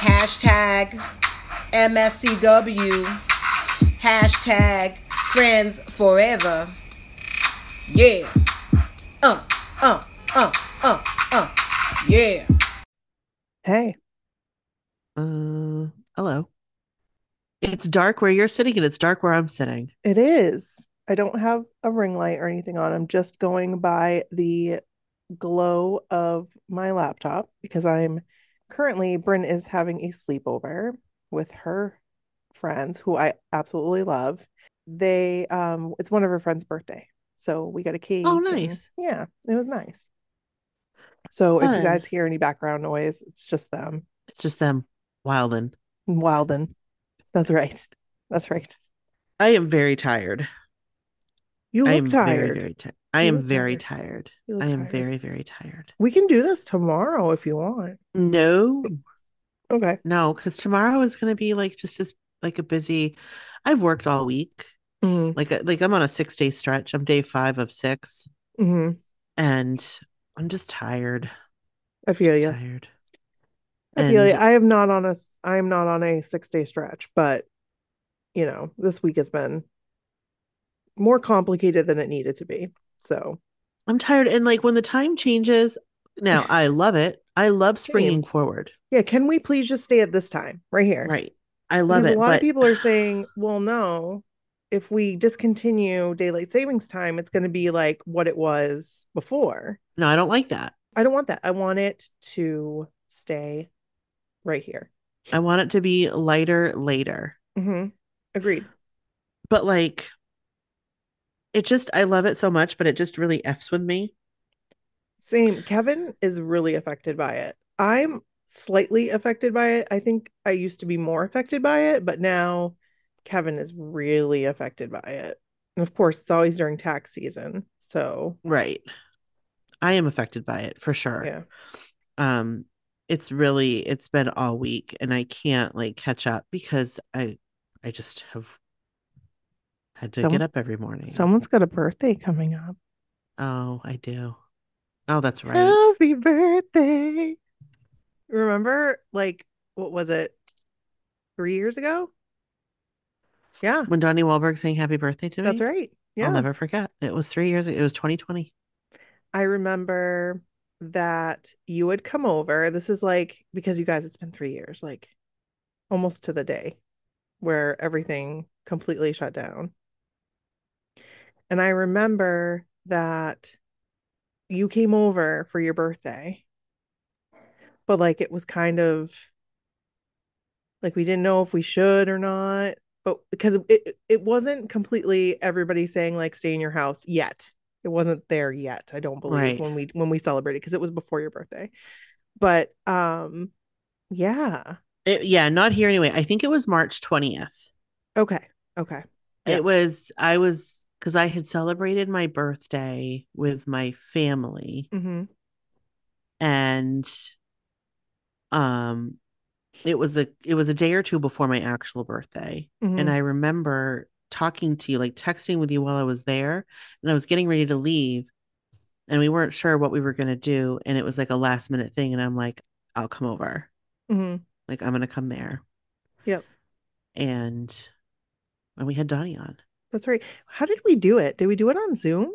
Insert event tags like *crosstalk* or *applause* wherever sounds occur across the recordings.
Hashtag MSCW. Hashtag friends forever. Yeah. Uh, uh, uh, uh, uh. Yeah. Hey. Uh, hello. It's dark where you're sitting and it's dark where I'm sitting. It is. I don't have a ring light or anything on. I'm just going by the glow of my laptop because I'm currently Bryn is having a sleepover with her friends who I absolutely love. They um it's one of her friends' birthday. So we got a cake. Oh, nice. yeah, it was nice. So if you guys hear any background noise, it's just them. It's just them wildin'. Wilden. That's right. That's right. I am very tired. You look tired. very, very tired. I am very tired. tired. I am tired. very, very tired. We can do this tomorrow if you want. No, Okay. no, because tomorrow is going to be like just as like a busy. I've worked all week. Mm-hmm. Like, uh, like I'm on a six day stretch. I'm day five of six, Mm-hmm. and I'm just tired. I feel Just you. tired. I feel you. I am not on a. I am not on a six day stretch, but you know, this week has been more complicated than it needed to be. So I'm tired. And like when the time changes, now *laughs* I love it. I love springing forward. yeah, can we please just stay at this time right here? Right. I love Because it. a lot but of people are *sighs* saying, well, no, if we discontinue daylight savings time, it's going to be like what it was before. no, I don't like that. I don't want that. I want it to stay right here. I want it to be lighter later. hmm Agreed. But like it just I love it so much, but it just really F's with me. Same. Kevin is really affected by it. I'm slightly affected by it. I think I used to be more affected by it, but now Kevin is really affected by it. And of course, it's always during tax season. So, Right. I am affected by it for sure. yeah. Um it's really it's been all week and I can't like catch up because I I just have had to Someone- get up every morning. Someone's got a birthday coming up. Oh, I do. Oh, that's right. Happy birthday. Remember, like, what was it? Three years ago? Yeah, When Donnie Wahlberg sang happy birthday to me. that's right. Yeah. I'll never forget. It was three years ago. It was 2020. I remember that you would come over. This is like because you guys, it's been three years, like almost to the day where everything completely shut down. And I remember that you came over for your birthday, but like it was kind of like we didn't know if we should or not. But because it it wasn't completely everybody saying like stay in your house yet it wasn't there yet i don't believe Right. when we when we celebrated because it was before your birthday but um yeah It, yeah, not here anyway. I think it was March 20th. okay okay Yeah. It was, I was, because I had celebrated my birthday with my family hmm and um it was a it was a day or two before my actual birthday Mm-hmm. and I remember talking to you, like texting with you while I was there, and I was getting ready to leave, and we weren't sure what we were gonna do, and it was like a last minute thing, and I'm like, I'll come over, hmm like I'm gonna come there, Yep. and and we had Donnie on. That's right. How did we do it? Did we do it on Zoom?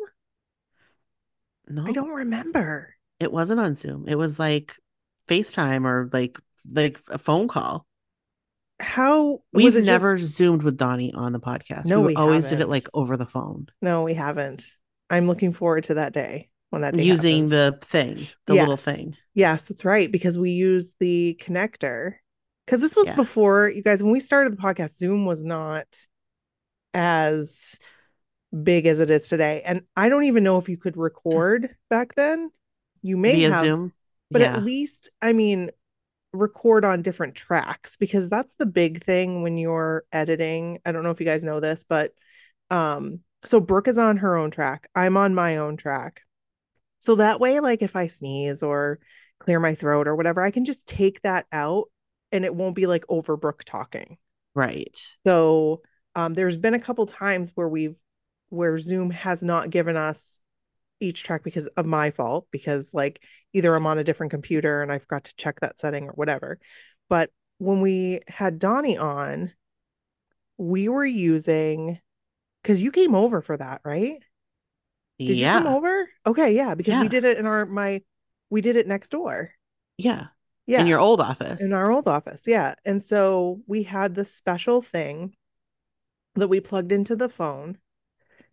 No, I don't remember. it wasn't on Zoom. It was like FaceTime or like like a phone call. How We've it just- never zoomed with Donnie on the podcast. No, we, we always did it like over the phone No, we haven't. I'm looking forward to that day when that day using happens. the thing, the little thing. Yes, that's right. Because we used the connector. Because this was Yeah. before you guys, when we started the podcast, Zoom was not as big as it is today. And I don't even know if you could record back then. You may via have, Zoom. but yeah. at least, I mean, record on different tracks because that's the big thing when you're editing. I don't know if you guys know this, but um, so Brooke is on her own track. I'm on my own track. So that way, like if I sneeze or clear my throat or whatever, I can just take that out and it won't be like over Brooke talking. right. So um, there's been a couple times where we've where Zoom has not given us each track because of my fault because like either I'm on a different computer and I forgot to check that setting or whatever. But when we had Donnie on, we were using because you came over for that, right? Did yeah. you come over? Okay, yeah, because we did it in our my we did it next door. Yeah. Yeah. In your old office. in our old office yeah and so we had this special thing that we plugged into the phone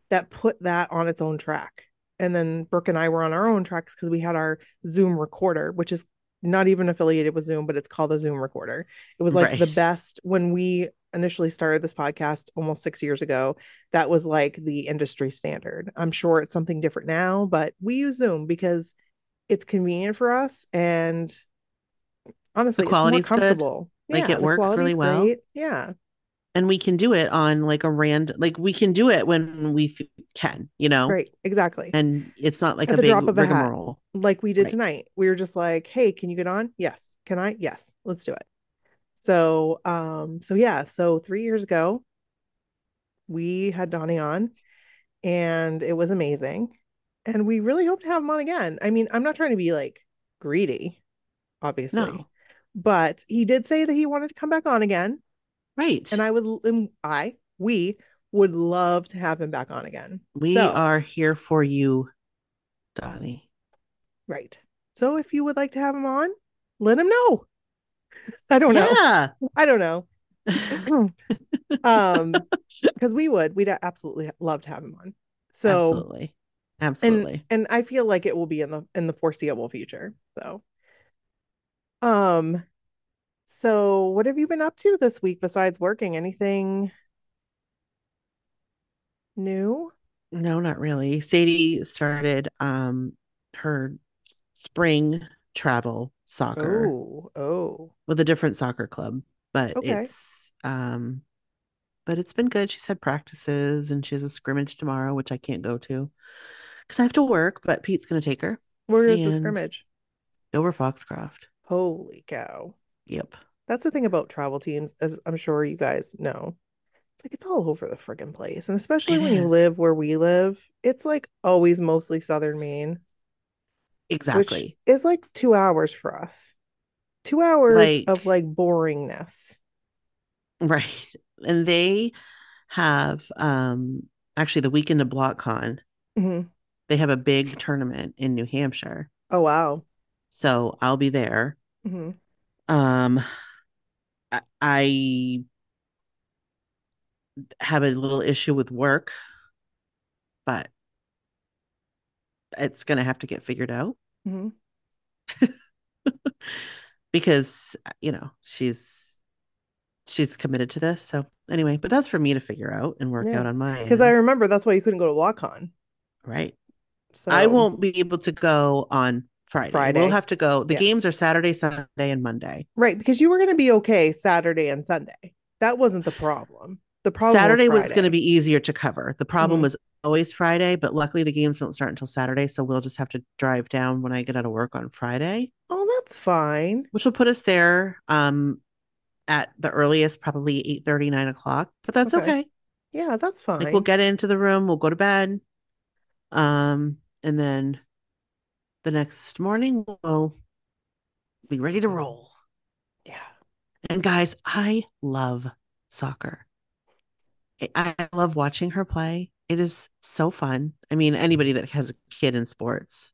that put that on its own track. And then brooke and i were on our own tracks because we had our zoom recorder which is not even affiliated with zoom but it's called a zoom recorder. It was like the best. When we initially started this podcast almost six years ago that was like the industry standard. I'm sure it's something different now but we use zoom because it's convenient for us and honestly the quality's it's more good. comfortable. Like, Yeah, it works really well. great. yeah and we can do it on like a random like we can do it when we f- can, you know. right exactly And it's not like At a big drop of a hat. rigmarole. like we did Right. tonight we were just like hey can you get on yes can i yes let's do it so um so yeah so three years ago we had donnie on and it was amazing and we really hope to have him on again i mean i'm not trying to be like greedy obviously No. but he did say that he wanted to come back on again Right. and i would and i we would love to have him back on again we So- are here for you, Donnie. right so if you would like to have him on let him know i don't know Yeah. *laughs* I don't know. *laughs* um, because we would, we'd absolutely love to have him on. So, Absolutely. Absolutely. and I feel like it will be in the in the foreseeable future. So, um, so what have you been up to this week besides working? Anything new? No, not really. Sadie started um her spring travel soccer Oh, oh, with a different soccer club, but Okay. it's um but it's been good. She's had practices and she has a scrimmage tomorrow, which I can't go to because I have to work, but Pete's gonna take her where is the scrimmage? over Foxcroft. Holy cow. Yep. That's the thing about travel teams, as I'm sure you guys know. It's like it's all over the friggin' place. And especially It when you live where we live, it's like always mostly southern Maine, Exactly. which is like two hours for us. Two hours Like- of like boringness. Right. And they have um actually the weekend of BlockCon, Mhm. they have a big tournament in New Hampshire. Oh wow. So I'll be there. hmm Um I, I have a little issue with work, but it's gonna have to get figured out hmm *laughs* because you know she's she's committed to this. So anyway, but that's for me to figure out and work Yeah. out on my Because I remember that's why you couldn't go to LawCon. right. So I won't be able to go on Friday. Friday. We'll have to go. The Yeah. games are Saturday, Sunday, and Monday. right because you were gonna be okay Saturday and Sunday. That wasn't the problem. The problem Saturday was, was going to be easier to cover. The problem Mhm. was always Friday, but luckily the games don't start until Saturday, so we'll just have to drive down when I get out of work on Friday, Oh, that's fine. which will put us there um at the earliest, probably eight thirty, nine o'clock. But that's Okay. okay. Yeah, that's fine. Like we'll get into the room, we'll go to bed. Um, and then the next morning we'll be ready to roll. yeah. And guys, I love soccer. I love watching her play. It is so fun. I mean, anybody that has a kid in sports,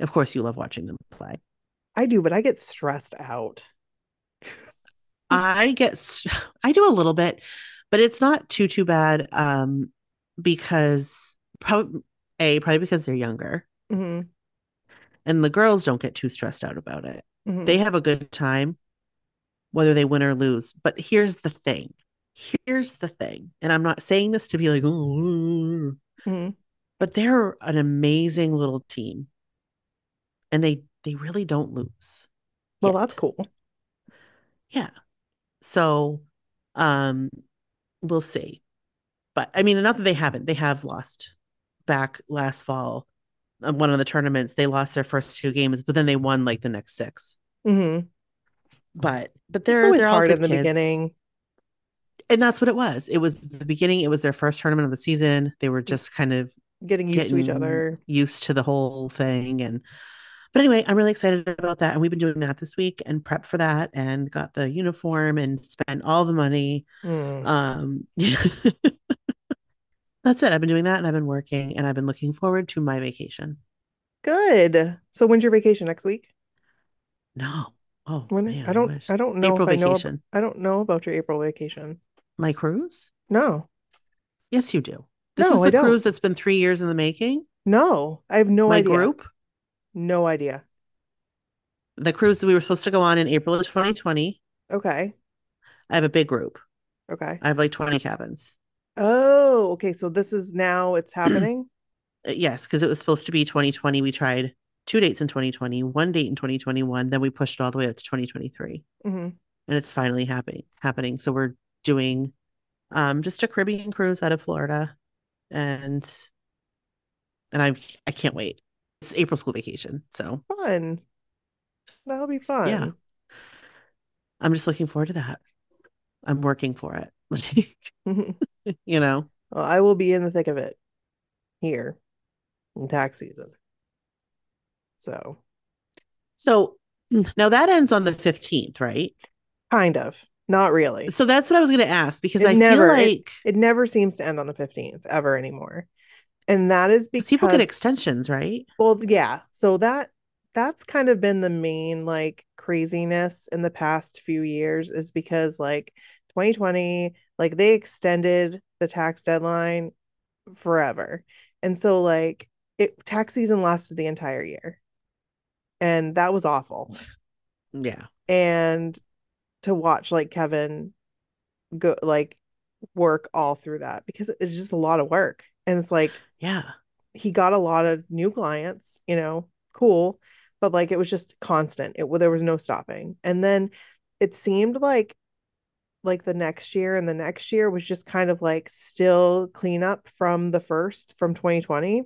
of course, you love watching them play. I do, but I get stressed out. *laughs* I get, I do a little bit, but it's not too too bad. Um, because probably a probably because they're younger, Mhm, and the girls don't get too stressed out about it. mhm. They have a good time, whether they win or lose. But here's the thing. Here's the thing, and I'm not saying this to be like, oh, Mhm. but they're an amazing little team, and they they really don't lose. Well, yet. that's cool. Yeah. So, um, we'll see. But I mean, not that they haven't. They have lost back last fall. One of the tournaments, they lost their first two games, but then they won like the next six. hmm But but they're always they're all hard in the kids. beginning. and that's what it was. It was the beginning. It was their first tournament of the season. They were just kind of Getting used to each other. used to the whole thing. And but anyway, I'm really excited about that. And we've been doing that this week and prep for that and got the uniform and spent all the money. Mm. Um *laughs* that's it. I've been doing that and I've been working and I've been looking forward to my vacation. Good. So when's your vacation next week? No. Oh When man, I don't wish. I don't know April if I know vacation. I don't know about your April vacation. My cruise? No. Yes, you do. This No, is I the don't. cruise that's been three years in the making. No. I have no my idea. My group. No idea. The cruise that we were supposed to go on in April of 2020. Okay. I have a big group. Okay. I have like 20 cabins. Oh, okay. So this is now it's *clears throat* happening. Uh, Yes, because it was supposed to be 2020. We tried two dates in 2020, one date in 2021. Then we pushed it all the way up to 2023. hmm And it's finally happening happening. So we're doing um just a Caribbean cruise out of Florida. And and I I can't wait. It's April school vacation. So Fun. That'll be fun. yeah. I'm just looking forward to that. I'm working for it. *laughs* *laughs* well, *laughs* you know. I will be in the thick of it here in tax season. So So *clears throat* now that ends on the 15th, right? kind of. Not really. So that's what I was going to ask because It I never- feel it- like It never seems to end on the 15th ever anymore. And that is because people get extensions, right? Well, yeah. So that that's kind of been the main like craziness in the past few years is because like 2020, like they extended the tax deadline forever. And so like it tax season lasted the entire year. And that was awful. Yeah. And to watch like Kevin go like work all through that because it's just a lot of work. And it's like Yeah. he got a lot of new clients, you know, cool, but like it was just constant. It there was no stopping. And then it seemed like like the next year and the next year was just kind of like still cleanup from the first from 2020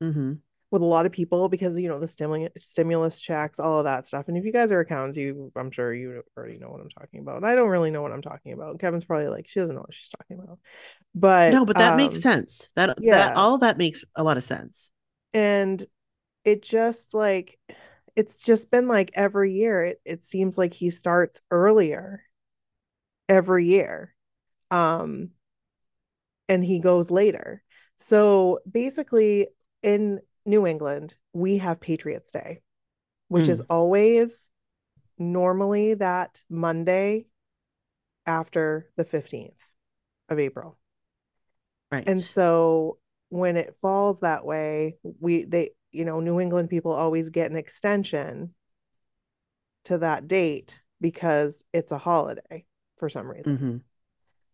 hmm with a lot of people because you know the stimulus stimulus checks, all of that stuff. And if you guys are accountants, you I'm sure you already know what I'm talking about. And I don't really know what I'm talking about. Kevin's probably like she doesn't know what she's talking about. But No, but that makes um, sense. That yeah. that all that makes a lot of sense. and it just like it's just been like every year it, it seems like he starts earlier every year um and he goes later. So basically in new england we have patriots day which is always normally that monday after the 15th of april. Right. and so when it falls that way, we they you know, New England people always get an extension to that date because it's a holiday for some reason.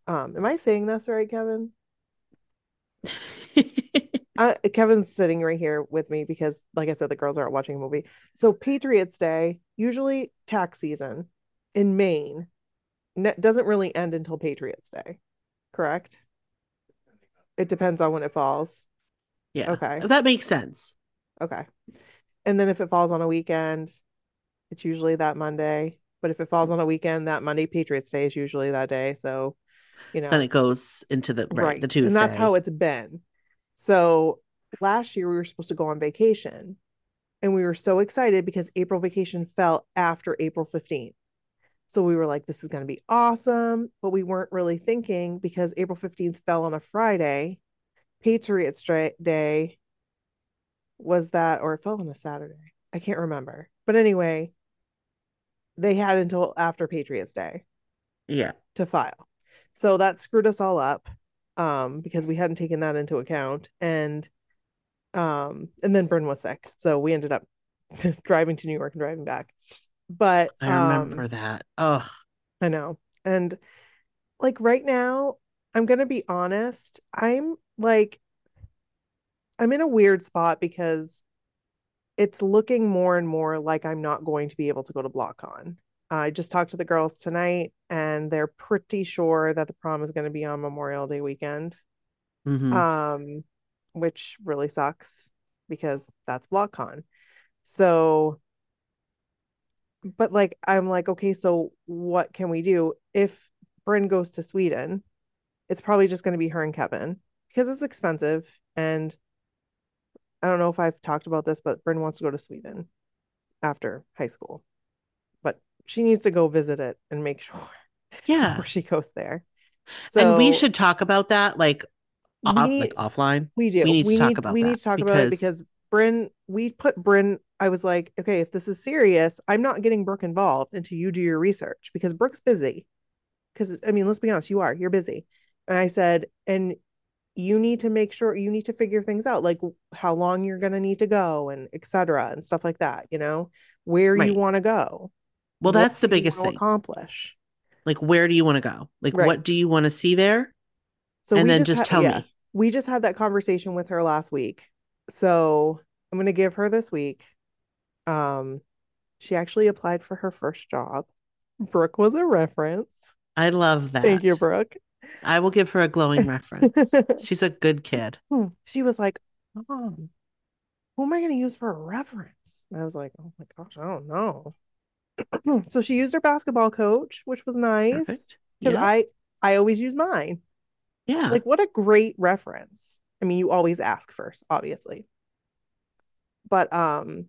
Mhm. Um, am I saying this right, Kevin? *laughs* Uh, Kevin's sitting right here with me because, like I said, the girls aren't watching a movie. So Patriots Day, usually tax season in Maine, ne- doesn't really end until Patriots Day, correct? It depends on when it falls. yeah. Okay. That makes sense. Okay. And then if it falls on a weekend, it's usually that Monday. But if it falls on a weekend, that Monday, Patriots Day is usually that day. So You know, Then it goes into the right, the Tuesday. and that's how it's been. So last year we were supposed to go on vacation, and we were so excited because April vacation fell after April fifteenth. So we were like, this is going to be awesome. But we weren't really thinking because April 15th fell on a Friday. Patriots Day was that, or it fell on a Saturday. I can't remember. But anyway, they had until after Patriots Day yeah. to file. So that screwed us all up um, because we hadn't taken that into account. And um, and then Bryn was sick. So we ended up *laughs* driving to New York and driving back. But I remember um, that. Oh, I know. And like right now, I'm going to be honest, I'm like I'm in a weird spot because it's looking more and more like I'm not going to be able to go to BlockCon. I just talked to the girls tonight and they're pretty sure that the prom is going to be on Memorial Day weekend. mhm. Um which really sucks because that's BlockCon. So but like I'm like okay, so what can we do if Bryn goes to Sweden? It's probably just going to be her and Kevin because it's expensive and I don't know if I've talked about this, but Bryn wants to go to Sweden after high school. But she needs to go visit it and make *laughs* sure yeah. before she goes there. and we should talk about that like off, we- like offline. we do. we need to talk need, about we need to talk about it because- because Bryn, we put Bryn. I was like, okay, if this is serious, I'm not getting Brooke involved until you do your research because Brooke's busy. Because I mean, let's be honest, you are. You're busy. And I said, and you need to make sure you need to figure things out, like how long you're gonna need to go and etc. and stuff like that. You know, where you want to go. Well, that's the biggest thing. Accomplish. Like, where do you want to go? Like, Right. what do you want to see there? So and then just ha- tell yeah, me. we just had that conversation with her last week. So I'm gonna give her this week. Um, she actually applied for her first job. Brooke was a reference. I love that. Thank you, Brooke. I will give her a glowing reference. *laughs* She's a good kid. she was like, Mom, who am I gonna use for a reference? And I was like, Oh my gosh, I don't know. *clears throat* so she used her basketball coach, which was nice. Because Yeah. I I always use mine. yeah. Like, what a great reference. I mean, you always ask first, obviously. But um,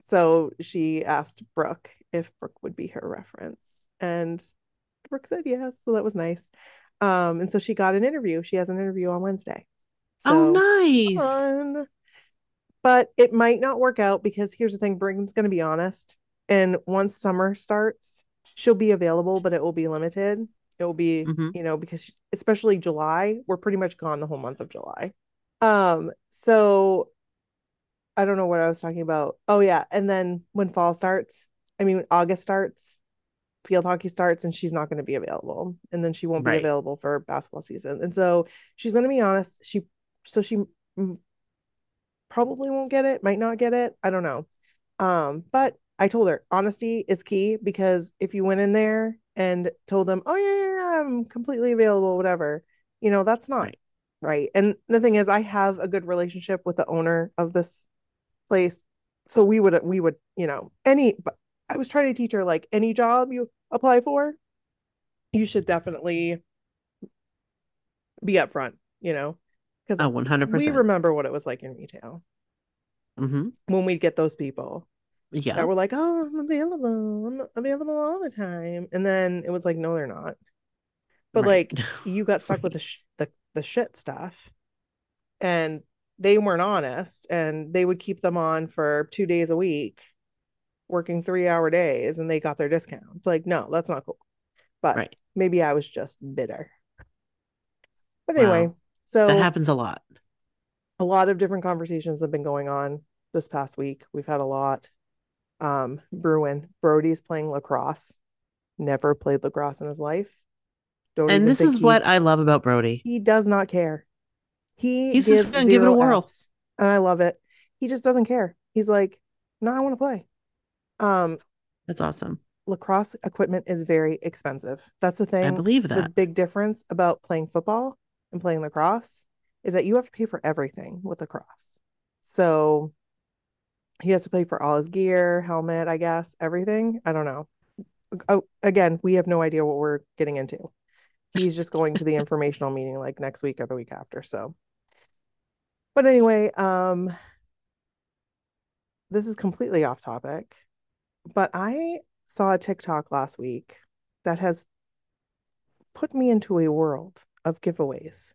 so she asked Brooke if Brooke would be her reference, and Brooke said yes, so that was nice. Um, and so she got an interview. She has an interview on Wednesday. oh, nice. fun. But it might not work out because here's the thing, Brooke's gonna be honest. And once summer starts, she'll be available, but it will be limited. It will be, Mhm. you know, because she- especially July, we're pretty much gone the whole month of July. Um, so I don't know what I was talking about. Oh yeah, and then when fall starts, I mean August starts, field hockey starts, and she's not going to be available, and then she won't be Right. available for basketball season. And so she's going to be honest. She so she mm, probably won't get it, might not get it. I don't know. Um, but I told her honesty is key because if you went in there and told them, "Oh yeah, yeah, yeah, I'm completely available," whatever, you know, that's not Right. right. And the thing is, I have a good relationship with the owner of this place, so we would we would you know any. I was trying to teach her like any job you apply for, you should definitely be upfront, you know, because Oh, 100%. we remember what it was like in retail hmm when we'd get those people Yeah. that were like, "Oh, I'm available. I'm available all the time," and then it was like, "No, they're not." But Right. like, you got stuck with the sh- the the shit stuff, and they weren't honest, and they would keep them on for two days a week, working three hour days, and they got their discount. Like, no, that's not cool. But Right. maybe I was just bitter. But anyway, Wow. so That happens a lot. a lot of different conversations have been going on this past week. We've had a lot. Um, Bruin, Brody's playing lacrosse. Never played lacrosse in his life. Don't And this is what I love about Brody. he does not care. He He's just gonna give it a whirl. Fs, and I love it. He just doesn't care. He's like, no, I want to play. Um, That's awesome. lacrosse equipment is very expensive. That's the thing. I believe that. the big difference about playing football and playing lacrosse is that you have to pay for everything with lacrosse. So he has to pay for all his gear, helmet, I guess, everything. I don't know. Oh, again, we have no idea what we're getting into. he's just going to the *laughs* informational meeting like next week or the week after. So, but anyway, um, this is completely off topic, but I saw a TikTok last week that has put me into a world of giveaways.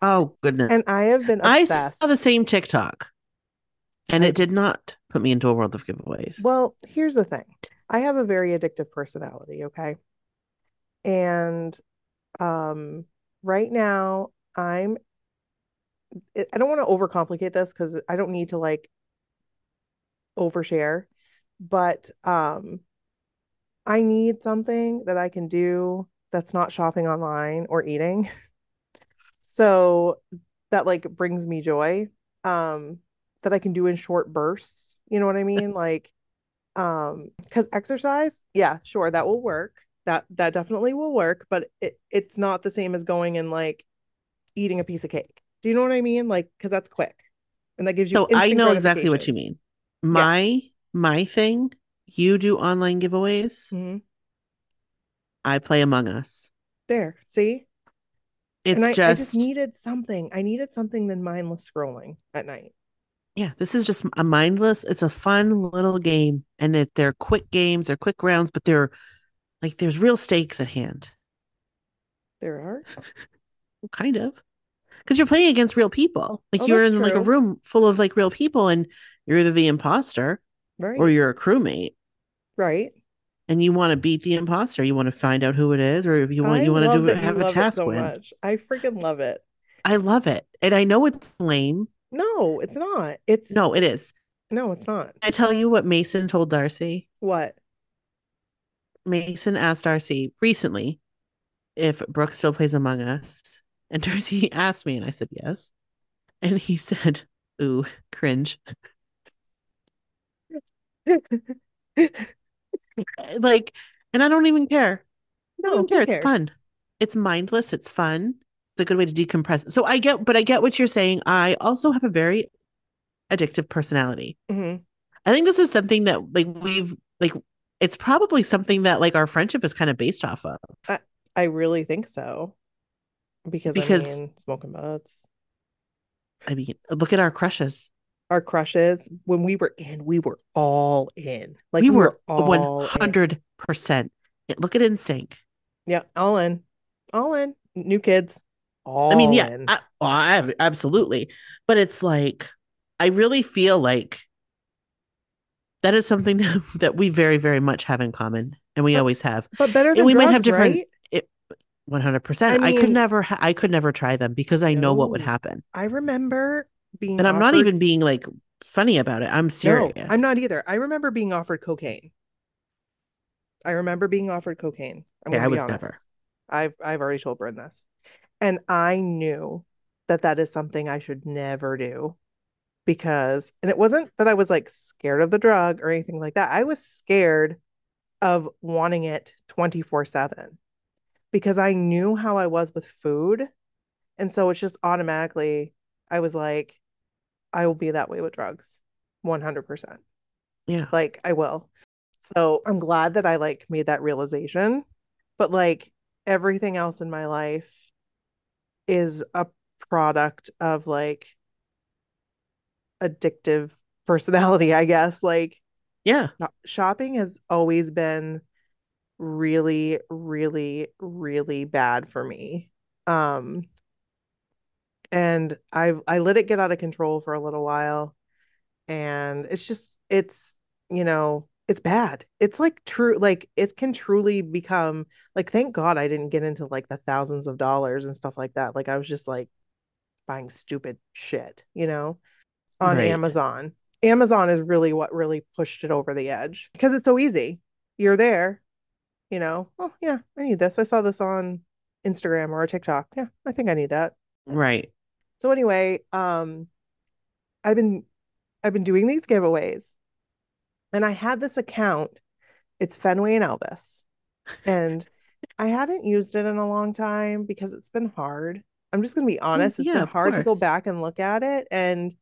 Oh goodness. And I have been I saw the same TikTok. And it did not put me into a world of giveaways. Well, here's the thing. I have a very addictive personality, okay? And um right now I'm I I don't want to overcomplicate this because I don't need to like overshare, but um I need something that I can do that's not shopping online or eating. *laughs* So that like brings me joy. Um that I can do in short bursts. You know what I *laughs* mean? Like um because exercise, yeah, sure, that will work. That that definitely will work, but it it's not the same as going and like eating a piece of cake. Do you know what I mean? Like because that's quick. And that gives you so I know exactly what you mean. My my thing, you do online giveaways. Mhm. I play Among Us. There, see? It's and I, just, I just needed something. I needed something than mindless scrolling at night. yeah, this is just a mindless, it's a fun little game. And that they're quick games, they're quick rounds, but they're like there's real stakes at hand. There are. *laughs* Kind of. Because you're playing against real people. Like Oh, you're in like a room full of like real people and you're either the imposter Right. or you're a crewmate. right. and you want to beat the imposter. You want to find out who it is, or if you want I you want to do it, have a task so win. much. I freaking love it. I love it, and I know it's lame. No, it's not. It's No, it is. no, it's not. I tell you what Mason told Darcy. What? Mason asked Darcy recently if Brooke still plays Among Us, and *laughs* Darcy asked me, and I said yes, and he said, "Ooh, cringe." *laughs* *laughs* like, and I don't even care. I No, don't who care. It's fun. It's mindless. It's fun. It's a good way to decompress. So I get, but I get what you're saying. I also have a very addictive personality. Mhm. I think this is something that like we've like it's probably something that like our friendship is kind of based off of. I really think so. Because, Because- I mean, smoking butts. I mean, look at our crushes. Our crushes, when we were in, we were all in. Like we were all one in. hundred percent. Look at NSYNC. Yeah, all in. All in. New kids. All I mean, yeah. I, I, absolutely. But it's like I really feel like that is something *laughs* that, we very, very much have in common, and we But- always have. but better than we might have different- right? One hundred percent. I I could never. Ha- I could never try them because I know what would happen, I remember being and I'm not even being like funny about it. I'm serious. No, I'm not either. I remember being offered cocaine. I remember being offered cocaine. I'm yeah, I was honest. never. I've I've already told Bryn this, and I knew that that is something I should never do because, and it wasn't that I was like scared of the drug or anything like that. I was scared of wanting it 24 7 because I knew how I was with food, and so it's just automatically I was like, I will be that way with drugs, 100%. Yeah. Like I will. So I'm glad that I like made that realization. But like everything else in my life is a product of like addictive *laughs* personality, I guess. Like Yeah. shopping has always been really, really, really bad for me. Um, and I I let it get out of control for a little while, and it's just it's you know it's bad. It's like true like it can truly become like thank God I didn't get into like the thousands of dollars and stuff like that. Like I was just like buying stupid shit, you know, on Right. Amazon. Amazon is really what really pushed it over the edge because it's so easy. You're there, you know. Oh yeah, I need this. I saw this on Instagram or TikTok. Yeah, I think I need that. Right. So anyway, um, I've been I've been doing these giveaways, and I had this account. It's Fenway and Elvis, and I hadn't used it in a long time because it's been hard. I'm just gonna be honest. It's yeah, been hard to go back and look at it, and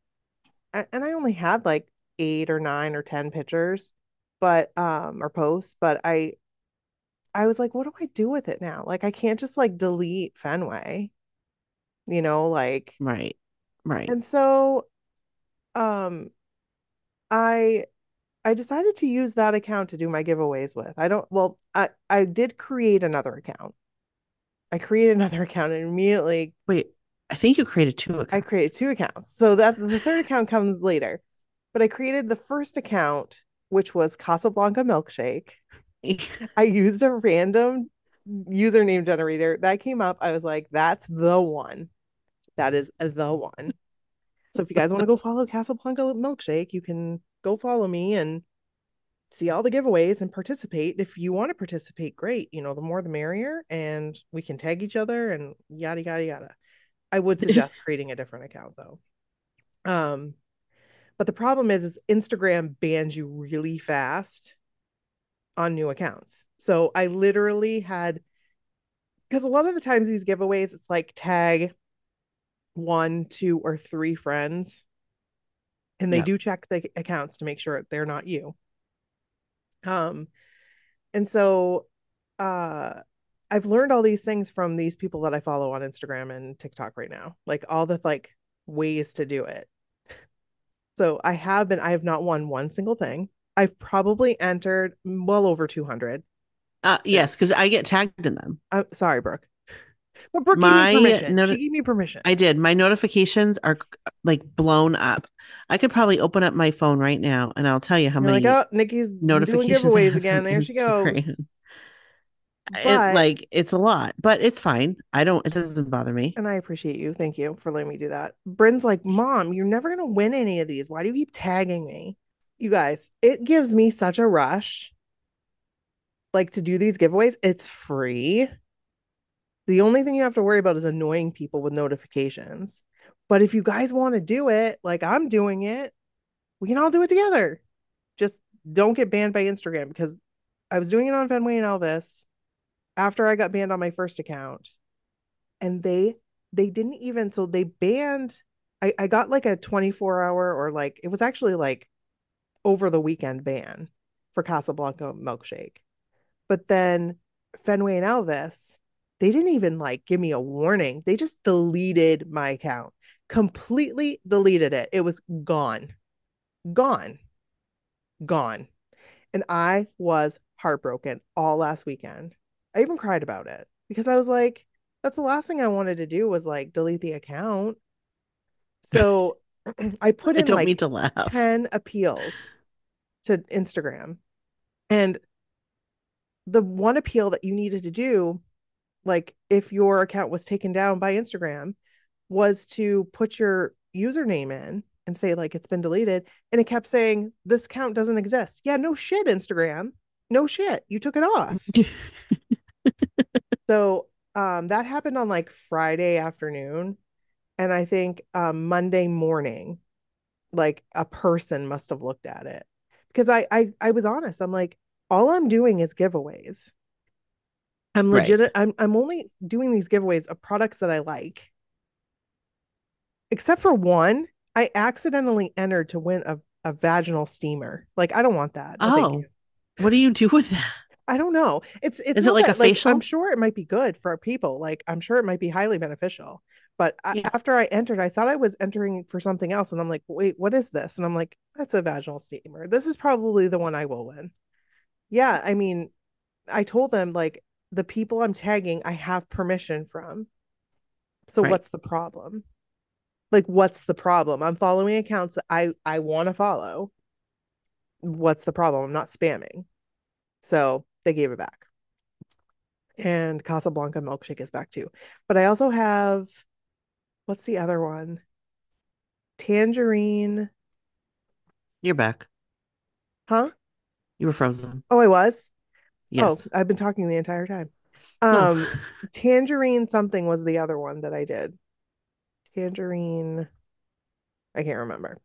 and I only had like eight or nine or ten pictures, but um or posts, but I I was like, what do I do with it now? Like I can't just like delete Fenway. You know, like Right. Right. and so um I I decided to use that account to do my giveaways with. I don't well, I I did create another account. I created *laughs* another account and immediately Wait, I think you created two accounts. I created two accounts. So that the third account comes later. But I created the first account, which was Casablanca Milkshake. *laughs* I used a random username generator that came up. I was like, that's the one. That is the one. So if you guys want to go follow Casablanca Milkshake, you can go follow me and see all the giveaways and participate. If you want to participate, great. You know, the more the merrier, and we can tag each other and yada yada yada. I would *laughs* suggest creating a different account though. Um, but the problem is, is Instagram bans you really fast on new accounts. So I literally had because a lot of the times these giveaways, it's like tag one, two, or three friends. And they Yeah. do check the accounts to make sure they're not you. Um, and so uh I've learned all these things from these people that I follow on Instagram and TikTok right now. Like all the like ways to do it. So I have been I have not won one single thing. I've probably entered well over 200. Uh, yes, because I get tagged in them. I'm sorry, Brooke. But Brooke My gave me permission. noti- she gave me permission. I did. My notifications are like blown up. I could probably open up my phone right now and I'll tell you how You're many like, oh, Nikki's notifications I giveaways again. There she Instagram. goes. *laughs* It- like it's a lot, but it's fine. I don't. It doesn't bother me. And I appreciate you. Thank you for letting me do that. Bryn's like, Mom, you're never going to win any of these. Why do you keep tagging me? You guys, it gives me such a rush. Like to do these giveaways, it's free. The only thing you have to worry about is annoying people with notifications. But if you guys want to do it, like I'm doing it, we can all do it together. Just don't get banned by Instagram because I was doing it on Fenway and Elvis after I got banned on my first account. And they they didn't even so they banned I, I got like a 24 hour or like it was actually like over the weekend ban for Casablanca milkshake. But then Fenway and Elvis, they didn't even like give me a warning. They just deleted my account. Completely deleted it. It was gone. Gone. Gone. And I was heartbroken all last weekend. I even cried about it because I was like, that's the last thing I wanted to do was like delete the account. So *clears throat* I put I in don't like mean to laugh. 10 appeals to Instagram. And the one appeal that you needed to do, like if your account was taken down by Instagram, was to put your username in and say, like, it's been deleted. And it kept saying, this account doesn't exist. Yeah, no shit, Instagram. No shit. You took it off. *laughs* So um that happened on like Friday afternoon. And I think um Monday morning, like a person must have looked at it. Because I I I was honest. I'm like, all I'm doing is giveaways. I'm Right. legit I'm I'm only doing these giveaways of products that I like. Except for one, I accidentally entered to win a, a vaginal steamer. Like I don't want that. No, Oh, what do you do with that? I don't know. It's it's Is it like a that, I'm sure it might be good for people. Like I'm sure it might be highly beneficial. But I, after I entered, I thought I was entering for something else, and I'm like, wait, what is this? And I'm like, that's a vaginal steamer. This is probably the one I will win. Yeah, I mean, I told them like the people I'm tagging, I have permission from. So Right. what's the problem? Like, what's the problem? I'm following accounts that I I want to follow. What's the problem? I'm not spamming. So they gave it back. And Casablanca milkshake is back too. But I also have what's the other one? Tangerine, You're back. huh? You were frozen. Oh, I was. Yes. Oh, I've been talking the entire time. *laughs* Um, Tangerine something was the other one that I did. Tangerine, I can't remember.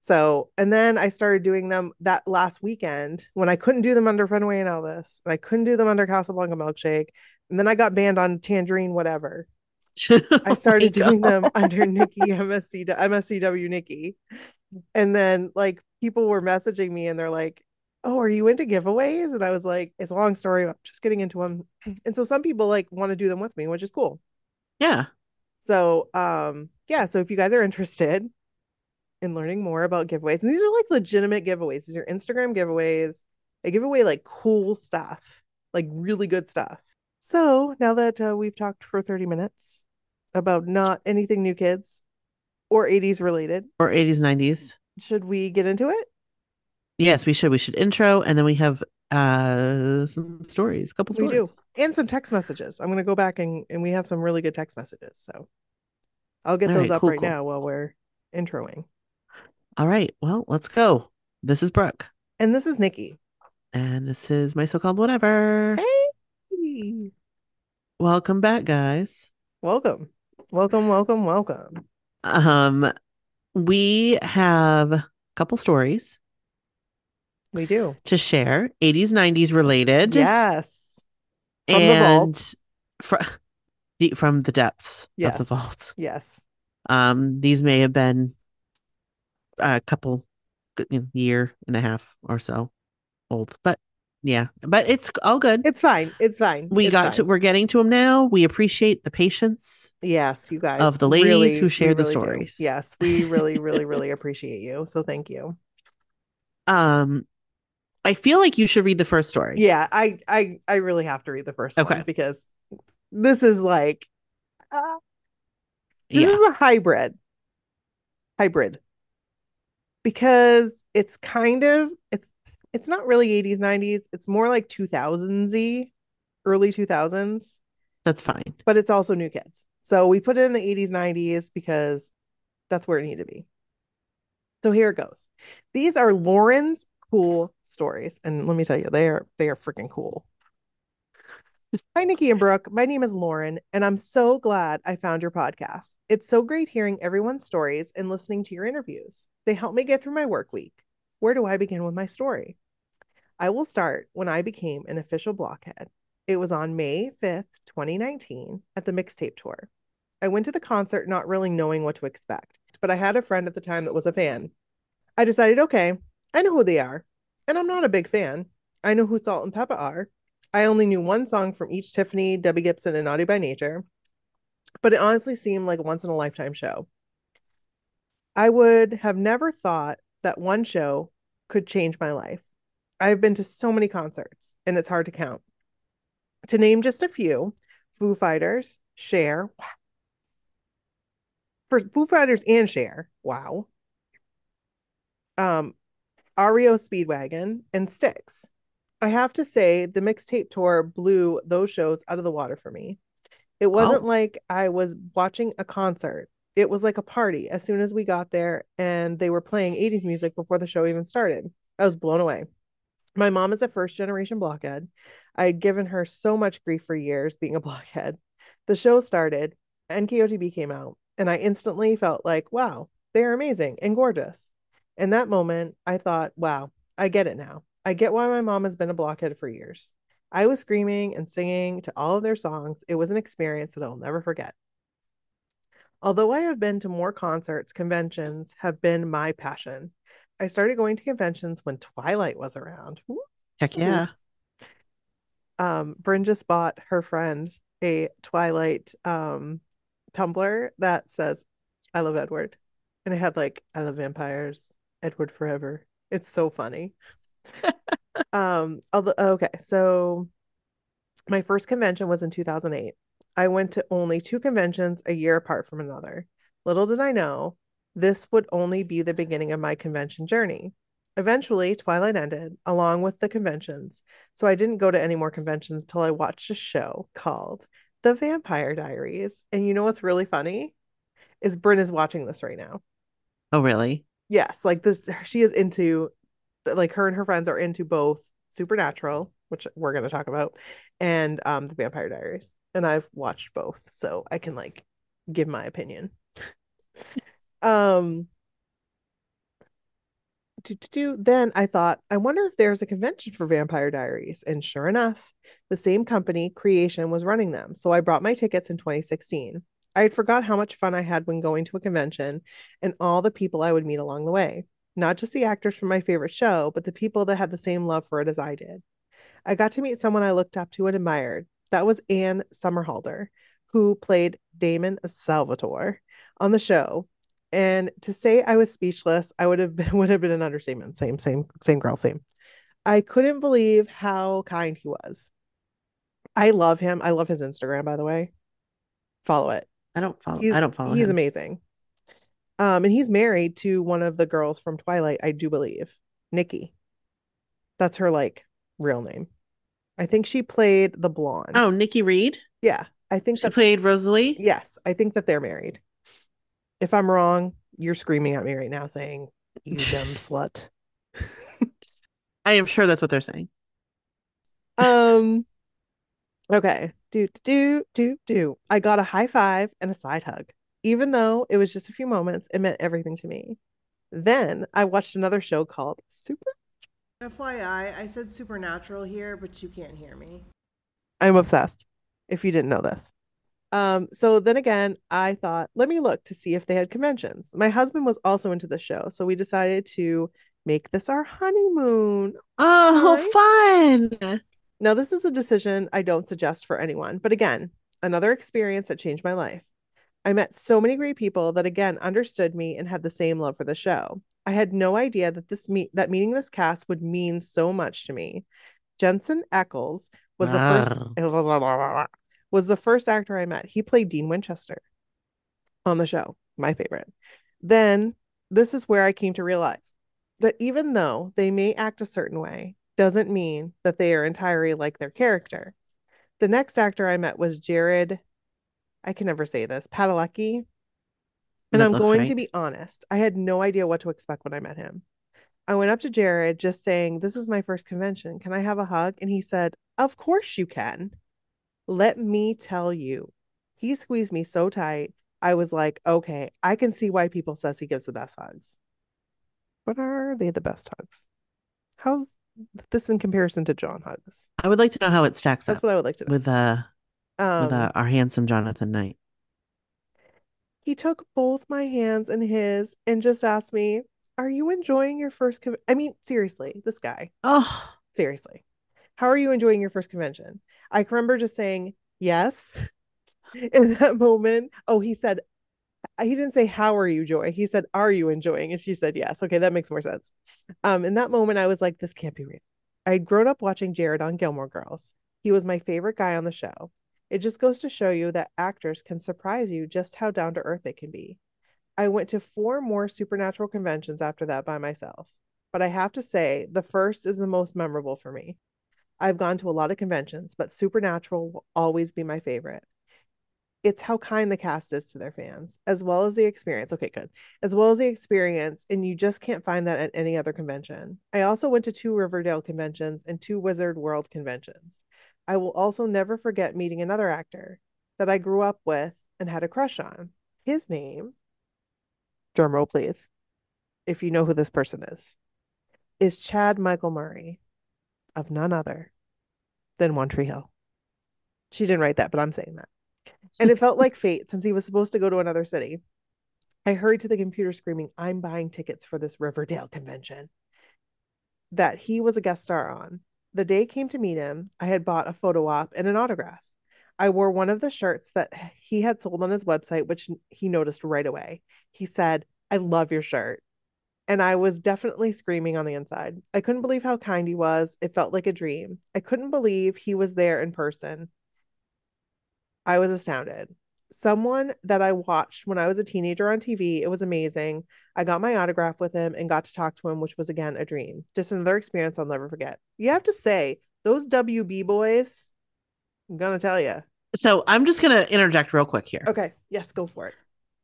So, and then I started doing them that last weekend when I couldn't do them under Fenway and Elvis, and I couldn't do them under Casablanca Milkshake, and then I got banned on Tangerine, whatever. Oh *laughs* I started doing God. them under *laughs* Nikki MSC MSCW Nikki. And then like people were messaging me and they're like, oh, are you into giveaways? And I was like, it's a long story. I'm just getting into them. And so some people like want to do them with me, which is cool. Yeah. So um yeah, so if you guys are interested in learning more about giveaways, and these are like legitimate giveaways. These are Instagram giveaways. They give away like cool stuff, like really good stuff. So now that uh, we've talked for 30 minutes about not anything new kids or 80s related, Or 80s, 90s. should we get into it? Yes, we should. We should intro and then we have uh some stories, a couple We stories. do. And some text messages. I'm going to go back and, and we have some really good text messages. So I'll get All those right, up cool, right cool. now while we're introing. All right. Well, let's go. This is Brooke. And this is Nikki. And this is my so-called whatever. Hey. Welcome back, guys. Welcome. Welcome, welcome, welcome. Um, we have a couple stories We do. to share, 80s, 90s related. Yes. From the vault. From, *laughs* from the depths of the vault. Yes. Um, these may have been a couple you know, year and a half or so old, but yeah, but it's all good. It's fine. It's fine. we It's got to we're getting to them now. We appreciate the patience. Yes, you guys. of the ladies really- who share the really do. stories. Yes, we really, really, *laughs* really appreciate you. So thank you. Um, I feel like you should read the first story. Yeah, I I I really have to read the first Okay. one because this is like uh, this Yeah. is a hybrid. Hybrid. Because it's kind of it's it's not really 80s 90s, it's more like 2000s early 2000s, That's fine. but it's also new kids. So we put it in the 80s 90s because that's where it needed to be. So here it goes. These are Lauren's cool stories and let me tell you they are they are freaking cool. Hi, Nikki and Brooke. My name is Lauren, and I'm so glad I found your podcast. It's so great hearing everyone's stories and listening to your interviews. They help me get through my work week. Where do I begin with my story? I will start when I became an official blockhead. It was on May 5th, 2019, at the mixtape tour. I went to the concert not really knowing what to expect, but I had a friend at the time that was a fan. I decided, okay, I know who they are, and I'm not a big fan. I know who Salt and Pepa are. I only knew one song from each Tiffany, Debbie Gibson, and Naughty by Nature, but it honestly seemed like a once in a lifetime show. I would have never thought that one show could change my life. I've been to so many concerts, and it's hard to count. To name just a few Foo Fighters, Cher, wow. For Foo Fighters and Cher, wow. Um, REO Speedwagon, and Styx. I have to say, the mixtape tour blew those shows out of the water for me. It wasn't Oh. like I was watching a concert. It was like a party as soon as we got there and they were playing 80s music before the show even started. I was blown away. My mom is a first generation blockhead. I had given her so much grief for years being a *laughs* blockhead. The show started, and NKOTB came out, and I instantly felt like, wow, they're amazing and gorgeous. In that moment, I thought, wow, I get it now. I get why my mom has been a blockhead for years. I was screaming and singing to all of their songs. It was an experience that I'll never forget. Although I have been to more concerts, conventions have been my passion. I started going to conventions when Twilight was around. Heck yeah. Um, Bryn just bought her friend a Twilight um tumbler that says, I love Edward. And it had like, I love vampires, Edward forever. It's so funny. *laughs* um, although okay, so my first convention was in 2008. I went to only two conventions a year apart from another. Little did I know, this would only be the beginning of my convention journey. Eventually, Twilight ended along with the conventions, so I didn't go to any more conventions until I watched a show called The Vampire Diaries. And you know what's really funny? Is Bryn is watching this right now. Oh, really? Yes, like this, she is into, like her and her friends are into both Supernatural, which we're going to talk about, and um The Vampire Diaries. And I've watched both, so I can like give my opinion. *laughs* um, do, do, do. Then I thought, I wonder if there's a convention for Vampire Diaries. And sure enough, the same company, Creation, was running them. So I brought my tickets in 2016. I had forgot how much fun I had when going to a convention and all the people I would meet along the way. not just the actors from my favorite show, but the people that had the same love for it as I did. I got to meet someone I looked up to and admired. That was Ian Somerhalder, who played Damon Salvatore on the show. And to say I was speechless, I would have been *laughs* would have been an understatement. Same, same, same girl, same. I couldn't believe how kind he was. I love him. I love his Instagram, by the way. Follow it. I don't follow. He's, I don't follow. He's him. amazing. Um, and he's married to one of the girls from Twilight, I do believe, Nikki. That's her like real name. I think she played the blonde. Oh, Nikki Reed. yeah. I think She played Rosalie. yes, I think that they're married. If I'm wrong, you're screaming at me right now saying, "You *laughs* dumb slut." I am sure that's what they're saying. Um. Okay. Do do do do. I got a high five and a side hug. Even though it was just a few moments, it meant everything to me. Then I watched another show called Super. FYI, I said supernatural here, but you can't hear me. I'm obsessed. If you didn't know this. Um, so then again, I thought, let me look to see if they had conventions. My husband was also into the show, so we decided to make this our honeymoon. Oh, fun! Now, this is a decision I don't suggest for anyone, but again, another experience that changed my life. I met so many great people that again understood me and had the same love for the show. I had no idea that this meet that meeting this cast would mean so much to me. Jensen Ackles was the first *laughs* was the first actor I met. He played Dean Winchester on the show, my favorite. Then this is where I came to realize that even though they may act a certain way, doesn't mean that they are entirely like their character. The next actor I met was Jared, I can never say this, Padalecki. And That I'm going right. to be honest, I had no idea what to expect when I met him. I went up to Jared just saying, This is my first convention. Can I have a hug? And he said, Of course you can. Let me tell you, he squeezed me so tight. I was like, okay, I can see why people says he gives the best hugs. But are they the best hugs? How's this in comparison to John hugs? I would like to know how it stacks That's up That's what I would like to know. with uh Um, with uh, our handsome Jonathan Knight. he took both my hands in his and just asked me, "Are you enjoying your first?" Con-? I mean, seriously, this guy. Oh, Seriously, how are you enjoying your first convention? I can remember just saying yes *laughs* in that moment. Oh, he said, he didn't say, How are you joy He said, Are you enjoying? And she said, Yes. Okay, that makes more sense. Um, in that moment, I was like, This can't be real. I'd grown up watching Jared on Gilmore Girls. He was my favorite guy on the show. It just goes to show you that actors can surprise you just how down to earth they can be. I went to four more supernatural conventions after that by myself, but I have to say, the first is the most memorable for me. I've gone to a lot of conventions, but Supernatural will always be my favorite. It's how kind the cast is to their fans, as well as the experience. Okay, good. As well as the experience, and you just can't find that at any other convention. I also went to two Riverdale conventions and two Wizard World conventions. I will also never forget meeting another actor that I grew up with and had a crush on. His name, drum roll please, if you know who this person is, is Chad Michael Murray of none other than One Tree Hill. She didn't write that, but I'm saying that. And it felt like fate since he was supposed to go to another city. I hurried to the computer screaming, I'm buying tickets for this Riverdale convention that he was a guest star on. The day came to meet him, I had bought a photo op and an autograph. I wore one of the shirts that he had sold on his website, which he noticed right away. He said, I love your shirt. And I was definitely screaming on the inside. I couldn't believe how kind he was. It felt like a dream. I couldn't believe he was there in person. I was astounded. Someone that I watched when I was a teenager on TV, it was amazing. I got my autograph with him and got to talk to him, which was again a dream. Just another experience I'll never forget. You have to say, those WB boys, I'm gonna tell you. so I'm just gonna interject real quick here Okay, yes, go for it.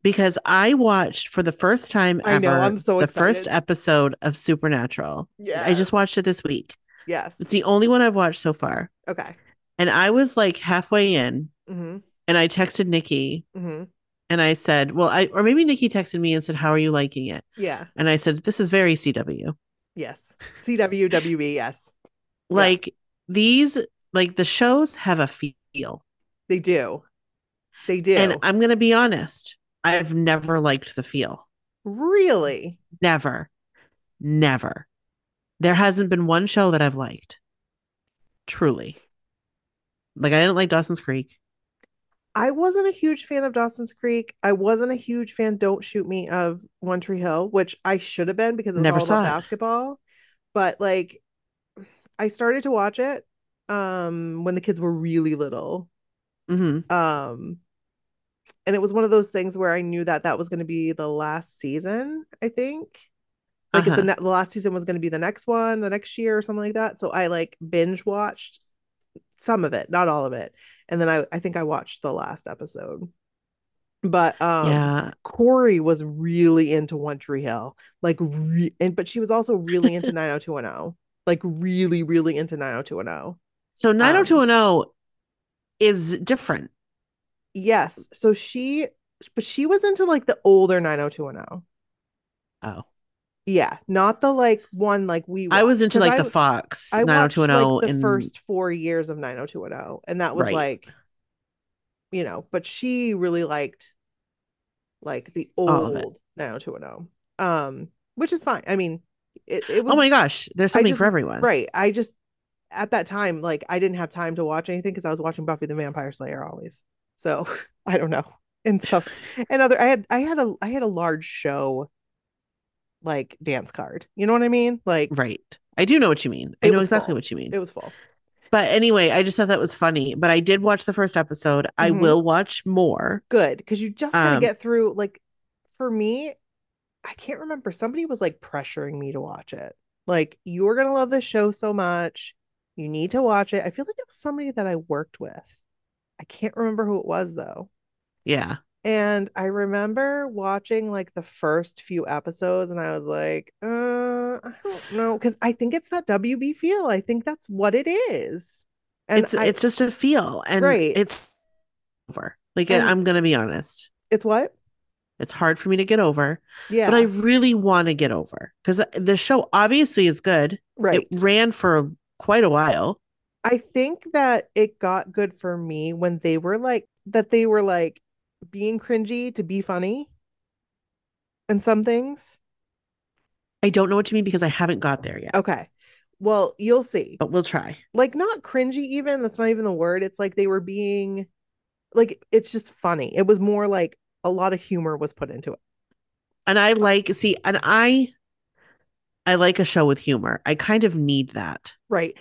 because I watched for the first time I know, I'm so the first episode of Supernatural. Yeah, I just watched it this week. yes. It's the only one I've watched so far, Okay. and I was like halfway in, Mm-hmm. and I texted Nikki Mm-hmm. and I said, "Well, I or maybe Nikki texted me and said, "How are you liking it?" Yeah. And I said, "This is very CW." Yes. CWWB. Yes. Yeah. Like these, like the shows have a feel. They do. They do. And I'm gonna be honest, I've never liked the feel. really? Never. Never. There hasn't been one show that I've liked. Truly. Like I didn't like Dawson's Creek. I wasn't a huge fan of Dawson's Creek. I wasn't a huge fan, Don't Shoot Me, of One Tree Hill, which I should have been because it was Never all saw about it. basketball. But like I started to watch it um when the kids were really little. hmm Um and it was one of those things where I knew that that was going to be the last season, I think. Like Uh-huh. the, ne- the last season was going to be the next one, the next year or something like that. So I like binge watched some of it, not all of it. And then I I think I watched the last episode. But um yeah. Corey was really into One Tree Hill, like, re- and but she was also really into *laughs* 90210, like really, really into 90210. So 90210 is different. Yes, so she, but she was into like the older 90210. Oh. Yeah, not the like one like we. I was into like I- the Fox I watched 90210 like the and first four years of 90210, and that was Right. like, you know, but she really liked like the All of it. old 90210, um, which is fine. I mean, it, it was Oh my gosh, there's something just- for everyone. right. I just at that time, like, I didn't have time to watch anything because I was watching Buffy the Vampire Slayer always. So *laughs* I don't know, and stuff, and other. I had I had a I had a large show like dance card. You know what I mean? Like Right. I do know what you mean. I know exactly full. what you mean. it was full. But anyway, I just thought that was funny. But I did watch the first episode. I Mhm. will watch more. good because you just gotta Um, get through like for me i can't remember somebody was like pressuring me to watch it like you're gonna love this show so much you need to watch it i feel like it was somebody that i worked with i can't remember who it was though Yeah. And i remember watching like the first few episodes and i was like uh i don't know because i think it's that wb feel i think that's what it is and it's I- it's just a feel. And Right. it's over. Like And- I'm gonna be honest. it's what It's hard for me to get over. yeah But I really want to get over. Because the show obviously is good. right It ran for quite a while. I think that it got good for me when they were like that they were like being cringy to be funny and some things. I don't know what you mean because I haven't got there yet. Okay. Well, you'll see. But we'll try. Like not cringy even, that's not even the word. It's like they were being like it's just funny. It was more like a lot of humor was put into it. And I like see, and I I like a show with humor. I kind of need that. Right.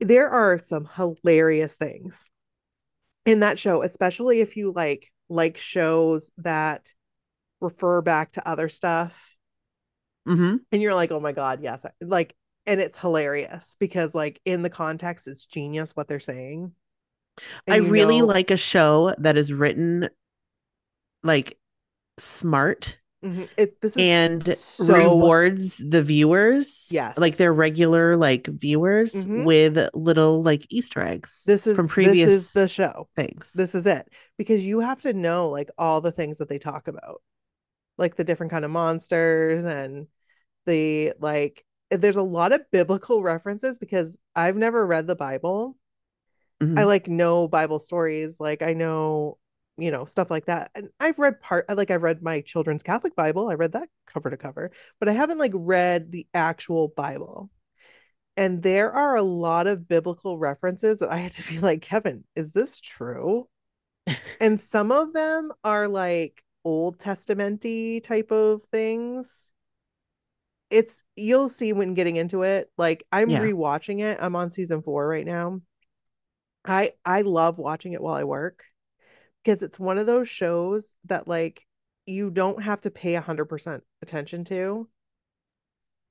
There are some hilarious things in that show, especially if you like like shows that refer back to other stuff. hmm and you're like, oh my god, yes, like, and it's hilarious because like in the context, it's genius what they're saying. And I really know- like a show that is written like smart Mhm. it. This is and so- rewards the viewers. Yes. Like their regular like viewers Mhm. with little like Easter eggs this is from This previous is the show. Thanks. This is it because you have to know like all the things that they talk about, like the different kind of monsters and the like. There's a lot of biblical *laughs* references because I've never read the Bible. Mhm. I like know Bible stories, like I know, you know, stuff like that. And I've read part like I've read my children's Catholic Bible. I read that cover to cover, but I haven't like read the actual Bible. And there are a lot of biblical references that I had to be like, Kevin, is this true? *laughs* and some of them are like Old Testamenty type of things. It's you'll see when getting into it. Like I'm Yeah. rewatching it. I'm on season 4 right now. I I love watching it while I work because it's one of those shows that like you don't have to pay 100% attention to.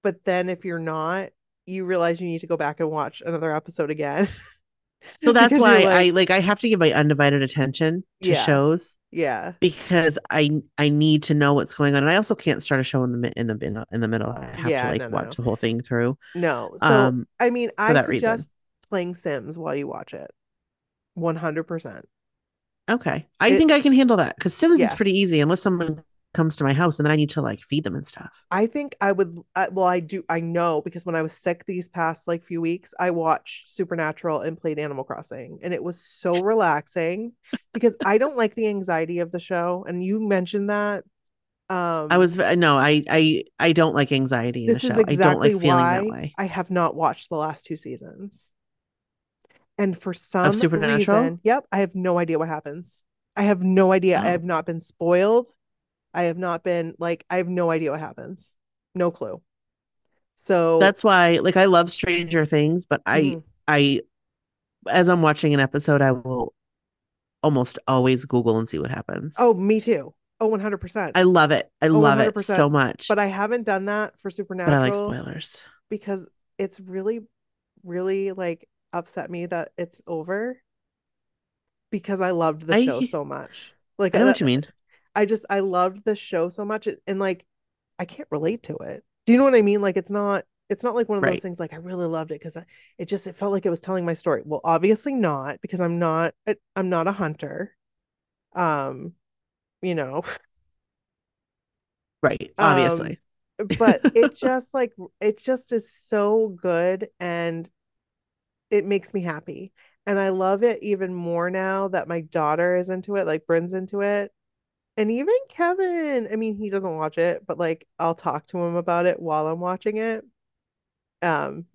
But then if you're not, you realize you need to go back and watch another episode again. *laughs* so that's why you're I like, like I have to give my undivided attention to Yeah. shows yeah. because I I need to know what's going on, and I also can't start a show in the in the in, in the middle. I have Yeah, to like no, watch no. the whole thing through. No. So um, I mean, I suggest reason. playing Sims while you watch it. 100%. Okay, I It- think I can handle that because Sims is pretty easy unless someone comes to my house and then I need to like feed them and stuff. I think I would I, well I do I know because when I was sick these past like few weeks I watched Supernatural and played Animal Crossing and it was so *laughs* relaxing because I don't like the anxiety of the show and you mentioned that Um, I was no, I I I don't like anxiety in the show. I don't exactly like feeling why that way. I have not watched the last two seasons. And for some Supernatural? reason, yep, I have no idea what happens. I have no idea. I have not been spoiled. I have not been like I have no idea what happens. No clue. So That's why, like, I love Stranger Things, but I Mhm. I as I'm watching an episode, I will almost always Google and see what happens. oh, me too. Oh, 100%. I love it. I Oh, love it 100%. so much. but I haven't done that for Supernatural. but I like spoilers. because it's really really like upset me that it's over because I loved the I- show so much. Like I know I, what you mean. I just I loved the show so much and, like I can't relate to it. Do you know what I mean? Like it's not it's not like one of those things like I really loved it because it just it felt like it was telling my story. Well, obviously not because I'm not a- I'm not a hunter. Um, you know, Right. Um, Obviously. but it *laughs* just like it just is so good and it makes me happy. And i love it even more now that my daughter is into it like bryn's into it. And even kevin i mean he doesn't watch it but like i'll talk to him about it while i'm watching it. Um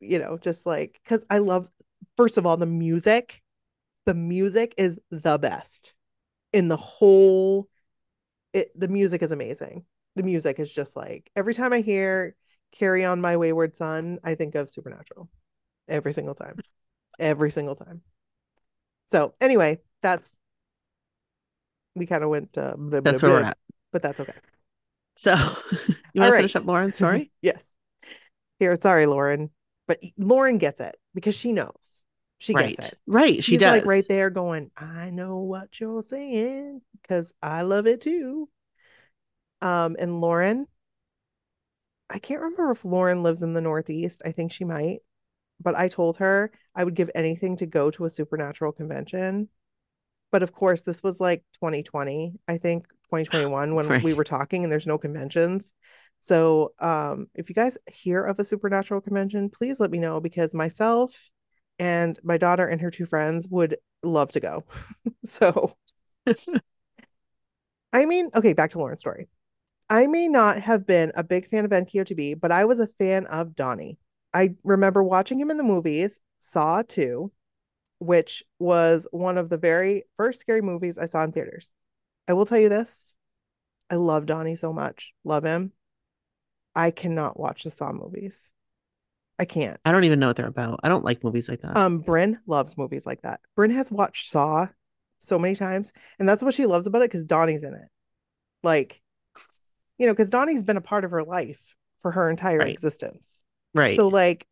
you know just like because i love first of all the music. The music is the best in the whole it the music is amazing. The music is just like every time I hear Carry On My Wayward Son, I think of Supernatural every single time. Every single time. So, anyway, that's we kind of went uh, bleh, That's bleh, where we're at. but that's okay. So *laughs* you All want to finish up Lauren's story? *laughs* yes. Here, sorry, Lauren, but Lauren gets it because she knows. She right. gets it. Right. She She's does. like right there going, I know what you're saying because I love it too. Um, and Lauren, I can't remember if Lauren lives in the Northeast. I think she might, but I told her I would give anything to go to a supernatural convention. But of course, this was like 2020, I think 2021 *sighs* when Right. we were talking and there's no conventions. So, um, if you guys hear of a supernatural convention, please let me know because myself and my daughter and her two friends would love to go. *laughs* so, *laughs* I mean, okay, back to Lauren's story. I may not have been a big fan of NKOTB, but I was a fan of Donnie. I remember watching him in the movies, Saw 2, which was one of the very first scary movies I saw in theaters. I will tell you this. I love Donnie so much. Love him. I cannot watch the Saw movies. I can't. I don't even know what they're about. I don't like movies like that. Um, Bryn loves movies like that. Bryn has watched Saw so many times, and that's what she loves about it because Donnie's in it. Like, you know, because Donnie's been a part of her life for her entire Right. existence. Right. So, like,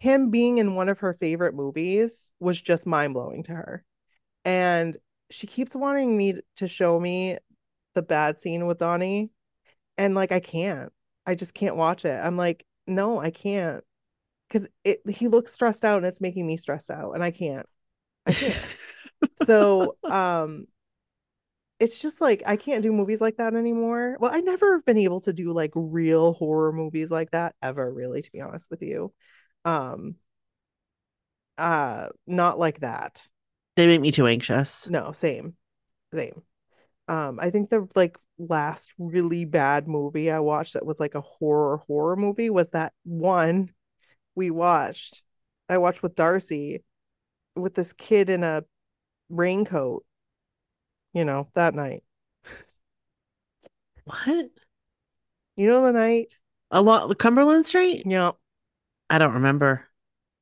him being in one of her favorite movies was just mind blowing to her. And she keeps wanting me to show me the bad scene with Donnie. And like, I can't. I just can't watch it. I'm like, no, I can't. Because it he looks stressed out and it's making me stressed out. And I can't. I can't. *laughs* so um it's just like I can't do movies like that anymore. Well, I never have been able to do like real horror movies like that ever, really, to be honest with you. Um uh not like that. they make me too anxious. No, same. Same. Um, I think the like last really bad movie I watched that was like a horror horror movie was that one we watched. I watched with Darcy with this kid in a raincoat, you know, that night. What? You know the night? A lot Cumberland Street? Yeah. I don't remember.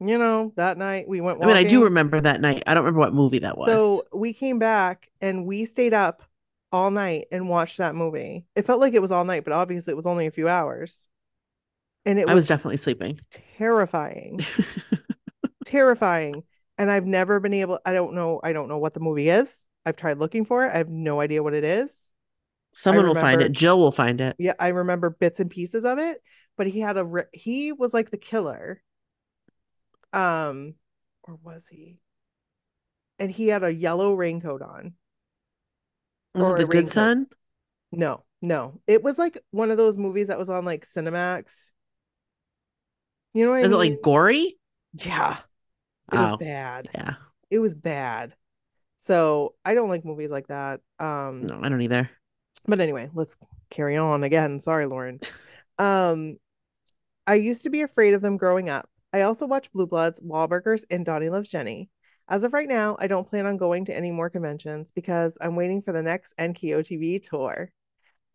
You know, that night we went I mean, I do remember that night. I don't remember what movie that was. So we came back and we stayed up all night and watched that movie. It felt like it was all night, but obviously it was only a few hours. And it I was was definitely sleeping. terrifying. *laughs* terrifying. And I've never been able I don't know I don't know what the movie is. I've tried looking for it. I have no idea what it is. Someone will find it. Jill will find it. Yeah, I remember bits and pieces of it, but he had a ri- he was like the killer. Um or was he? And he had a yellow raincoat on. Was it the Good raincoat. Son? No, no. It was like one of those movies that was on like Cinemax. You know what I Is it like gory? Yeah. It was Oh, bad. yeah. It was bad. So I don't like movies like that. Um, No, I don't either. but anyway, let's carry on again. Sorry, Lauren. Um, I used to be afraid of them growing up. I also watch Blue Bloods, Wahlburgers, and Donnie Loves Jenny. As of right now, I don't plan on going to any more conventions because I'm waiting for the next NKOTB tour.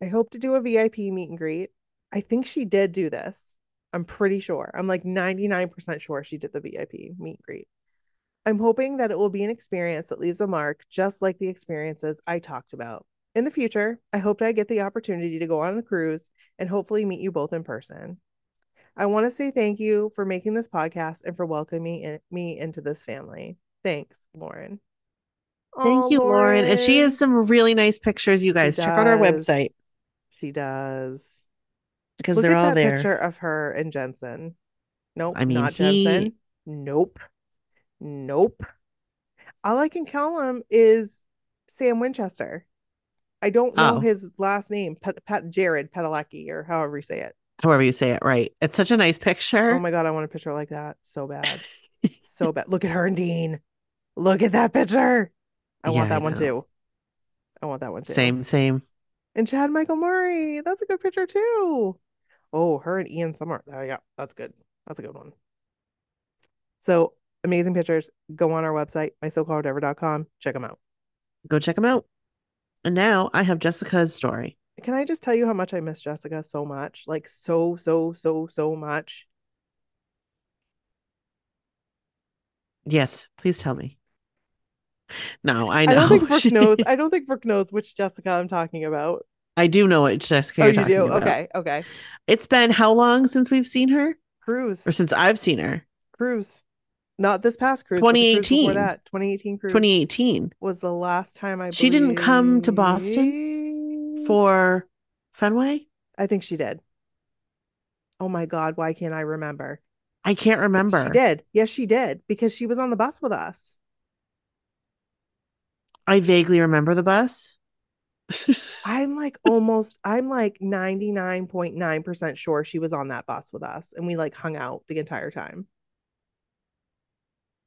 I hope to do a VIP meet and greet. I think she did do this. I'm pretty sure. I'm like 99% sure she did the VIP meet and greet. I'm hoping that it will be an experience that leaves a mark, just like the experiences I talked about. In the future, I hope I get the opportunity to go on a cruise and hopefully meet you both in person. I want to say thank you for making this podcast and for welcoming in- me into this family. Thanks, Lauren. Thank Aw, you, Lauren. And she has some really nice pictures, you guys. Check out our website She does. because Look they're at all that there. picture of her and Jensen. Nope, I mean, not he- Jensen. Nope. Nope. All I can call him is Sam Winchester. I don't know Oh. his last name, Pat, Pat Jared Padalecki, or however you say it. However you say it, right? It's such a nice picture. Oh my god, I want a picture like that so bad, so bad. Look at her and Dean. Look at that picture. I Yeah, want I that one too. I want that one too. Same, same. And Chad Michael Murray. That's a good picture too. Oh, her and Ian Summer. Oh yeah, that's good. That's a good one. So amazing pictures. Go on our website, mysocalledwhatever.com. Check them out. Go check them out. And now I have Jessica's story. Can I just tell you how much I miss Jessica so much? Like so, so, so, so much. Yes, please tell me. No, I know. I, don't think *laughs* Brooke She- knows. I don't think Brooke knows which Jessica I'm talking about. I do know what Jessica oh, you do? about. Okay, okay. It's been how long since we've seen her? Cruise. Or since I've seen her? Cruise. Not this past cruise. but the cruise 2018. that. 2018 cruise 2018 was the last time I She didn't come to Boston for Fenway? I think she did. Oh my God, why can't I remember? I can't remember. She did. Yes, she did because she was on the bus with us. I vaguely remember the bus. *laughs* I'm like almost, I'm like 99.9% sure she was on that bus with us and we like hung out the entire time.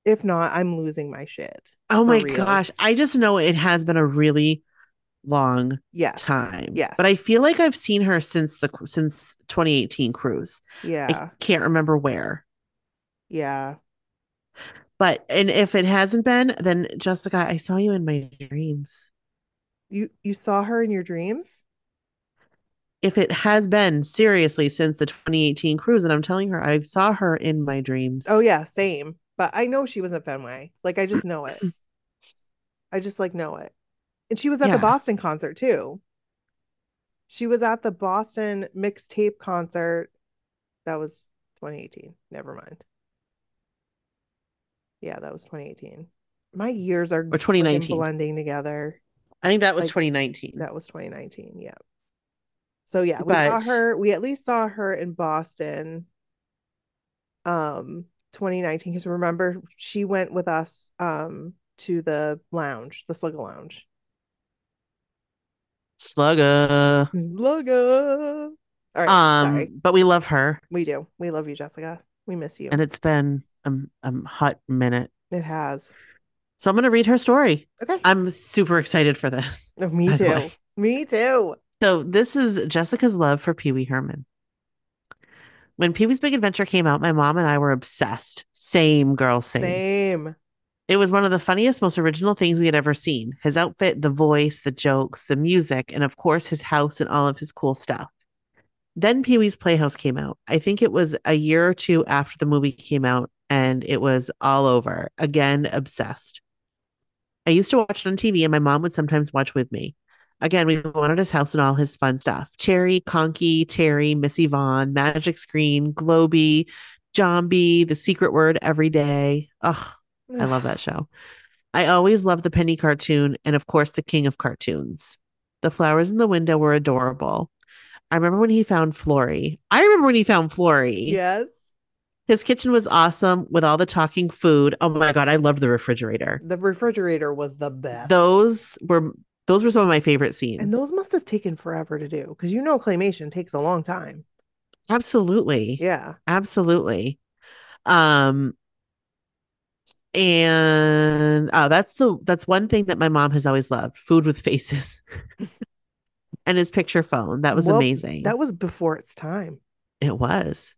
If not, I'm losing my shit. oh my reals. gosh. I just know it has been a really long Yes. time. Yeah. But I feel like I've seen her since the since 2018 cruise. Yeah. I can't remember where. Yeah. But and if it hasn't been, then Jessica, I saw you in my dreams. You you saw her in your dreams? If it has been seriously since the 2018 cruise, and I'm telling her I saw her in my dreams. Oh yeah, same. But I know she was at Fenway. Like I just know it. *clears throat* I just like know it. And she was at Yeah. the Boston concert too. She was at the Boston mixtape concert. That was 2018. Never mind. Yeah, that was 2018. My years are Or 2019. freaking blending together. I think that was like, 2019. That was 2019. Yeah. So yeah, we saw her. We at least saw her in Boston. Um, 2019. Because remember, she went with us um to the lounge, the Slugger Lounge. Slugger. Slugger. All right. Um, sorry. but we love her, We do. We love you, Jessica. We miss you. and it's been a, a hot minute. it has. So I'm gonna read her story. Okay. I'm super excited for this. Oh, me too. Me too. So this is Jessica's love for Pee Wee Herman. When Pee Wee's Big Adventure came out, my mom and I were obsessed. Same girl, same. Same. It was one of the funniest, most original things we had ever seen. His outfit, the voice, the jokes, the music, and of course his house and all of his cool stuff. Then Pee Wee's Playhouse came out. I think it was a year or two after the movie came out, and it was all over. Again, obsessed. I used to watch it on TV, and my mom would sometimes watch with me. Again, we wanted his house and all his fun stuff. Chairry, Conky, Pterri, Miss Yvonne, Magic Screen, Globey, Jambi, The Secret Word every day. Ugh, I love that *sighs* show. I always loved the Penny cartoon and, of course, the King of Cartoons. The flowers in the window were adorable. I remember when he found Flory. I remember when he found Flory. Yes. His kitchen was awesome with all the talking food. Oh my God, I loved the refrigerator. The refrigerator was the best. Those were those were some of my favorite scenes. And those must have taken forever to do because you know claymation takes a long time. absolutely. Yeah. Absolutely. Um and oh that's the that's one thing that my mom has always loved food with faces *laughs* and his picture phone. That was Well, amazing. That was before its time. It was.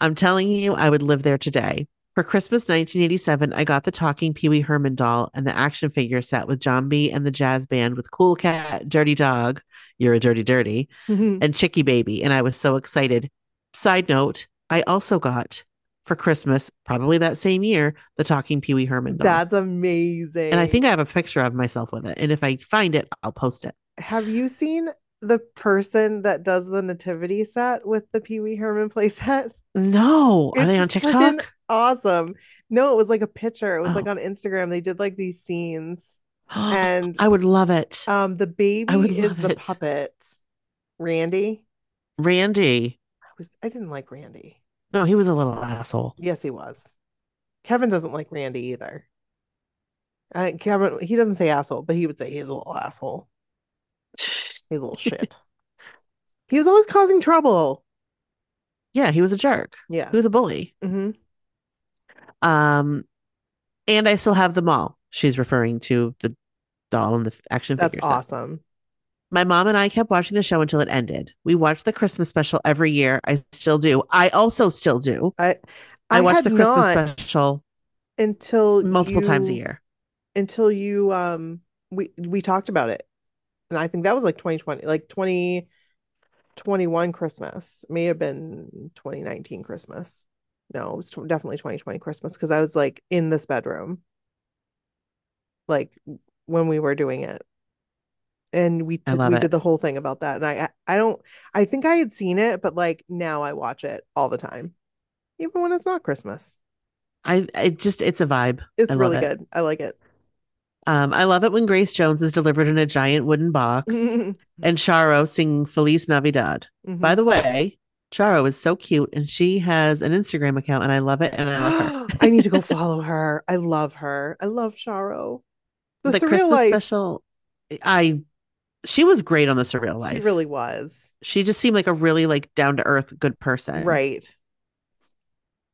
I'm telling you, I would live there today. For Christmas 1987, I got the talking Pee Wee Herman doll and the action figure set with John B and the jazz band with Cool Cat, Dirty Dog, You're a Dirty Dirty, mm-hmm. and Chicky Baby. And I was so excited. Side note, I also got for Christmas, probably that same year, the talking Pee Wee Herman doll. That's amazing. and I think I have a picture of myself with it. And if I find it, I'll post it. have you seen the person that does the nativity set with the Pee Wee Herman playset? No. Are they on It's TikTok? Awesome. No, it was like a picture. It was like Oh. on Instagram. They did like these scenes, *gasps* and I would love it. um, the baby is the it. puppet. Randy. Randy. I was I didn't like Randy. No, he was a little asshole. Yes, he was. Kevin doesn't like Randy either. I think Kevin he doesn't say asshole, but he would say he's a little asshole. *sighs* He's a little shit. He was always causing trouble. Yeah, he was a jerk. Yeah. He was a bully. hmm Um, and I still have them all. She's referring to the doll and the action That's figure set. awesome. My mom and I kept watching the show until it ended. We watched the Christmas special every year. I still do. I also still do. I I, watch had the Christmas special until multiple times a year. Until you um we we talked about it. And I think that was like 2020, like 2021 Christmas. May have been 2019 Christmas. No, it was definitely 2020 Christmas because I was like in this bedroom. Like when we were doing it. And we t- we it. did the whole thing about that. And I I don't I think I had seen it, but like now I watch it all the time. Even when it's not Christmas. I it just it's a vibe. It's really it. good. I like it. Um, I love it when Grace Jones is delivered in a giant wooden box *laughs* and Charo singing Feliz Navidad. By the way, Charo is so cute and she has an Instagram account and I love it and I love her. *gasps* I need to go follow her. I love her. I love Charo. The, the Christmas life. special, I she was great on the surreal life. She really was. she just seemed like a really like down to earth good person. Right.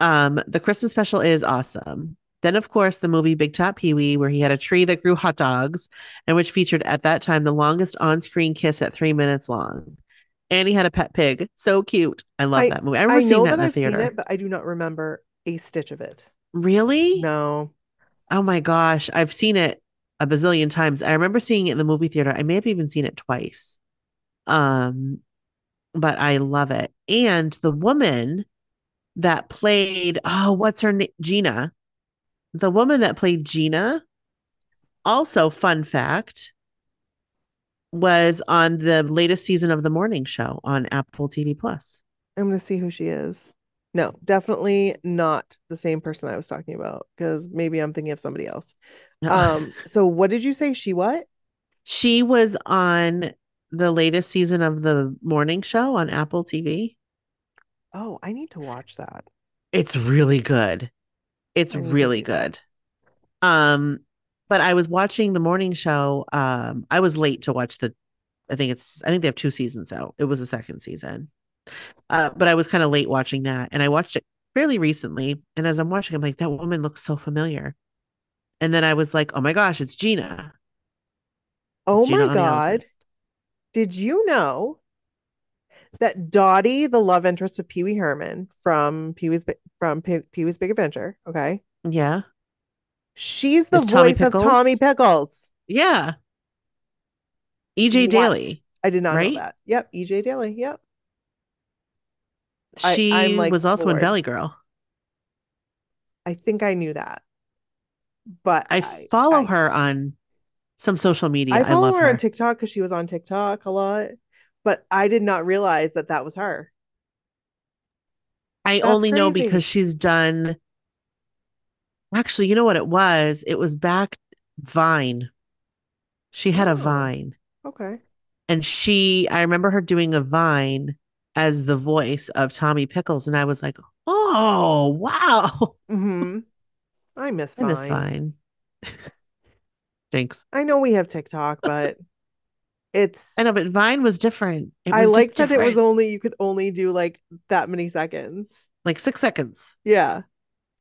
Um, the Christmas special is awesome. Then, of course, the movie Big Top Pee Wee, where he had a tree that grew hot dogs, and which featured at that time the longest on-screen kiss at three minutes long. And he had a pet pig, so cute. I love I- that movie. I remember I seeing know that that in the I've theater. seen it, but I do not remember a stitch of it. Really? No. Oh my gosh, I've seen it a bazillion times. I remember seeing it in the movie theater. I may have even seen it twice. Um, but I love it. And the woman that played, oh, what's her name? Gina. The woman that played Gina, also fun fact, was on the latest season of the morning show on Apple TV Plus. I'm gonna see who she is. No, definitely not the same person I was talking about because maybe I'm thinking of somebody else. Um, so what did you say? She what? She was on the latest season of the morning show on Apple TV. Oh, I need to watch that. It's really good. It's to really good. Um, but I was watching the morning show. Um, I was late to watch the I think it's I think they have two seasons out. It was the second season. Uh, but I was kind of late watching that and I watched it fairly recently. And as I'm watching, I'm like, that woman looks so familiar. And then I was like, oh my gosh, it's Gina. Oh Gina my God. Did you know that Dottie, the love interest of Pee Wee Herman from Pee Wee's from Pee Pee Wee's Big Adventure, okay? Yeah. She's the voice of Tommy Pickles. Yeah. E.G. What? Daily. I did not Right? know that. Yep, E.G. Daily. Yep. She I'm, like, was also in. Valley Girl. I think I knew that. But I follow I- her on some social media. I I, follow her, her. on TikTok because she was on TikTok a lot, but I did not realize that that was her. I That's only know because she's done. Actually, you know what it was? It was back Vine. She had Oh. a Vine, Okay. and she. I remember her doing a Vine as the voice of Tommy Pickles, and I was like, "Oh, wow!" *laughs* hmm I miss I Vine. miss Vine. *laughs* Thanks. I know we have TikTok, but *laughs* it's I know, but Vine was different. It I liked that it was only you could only do like that many seconds. like six seconds. Yeah.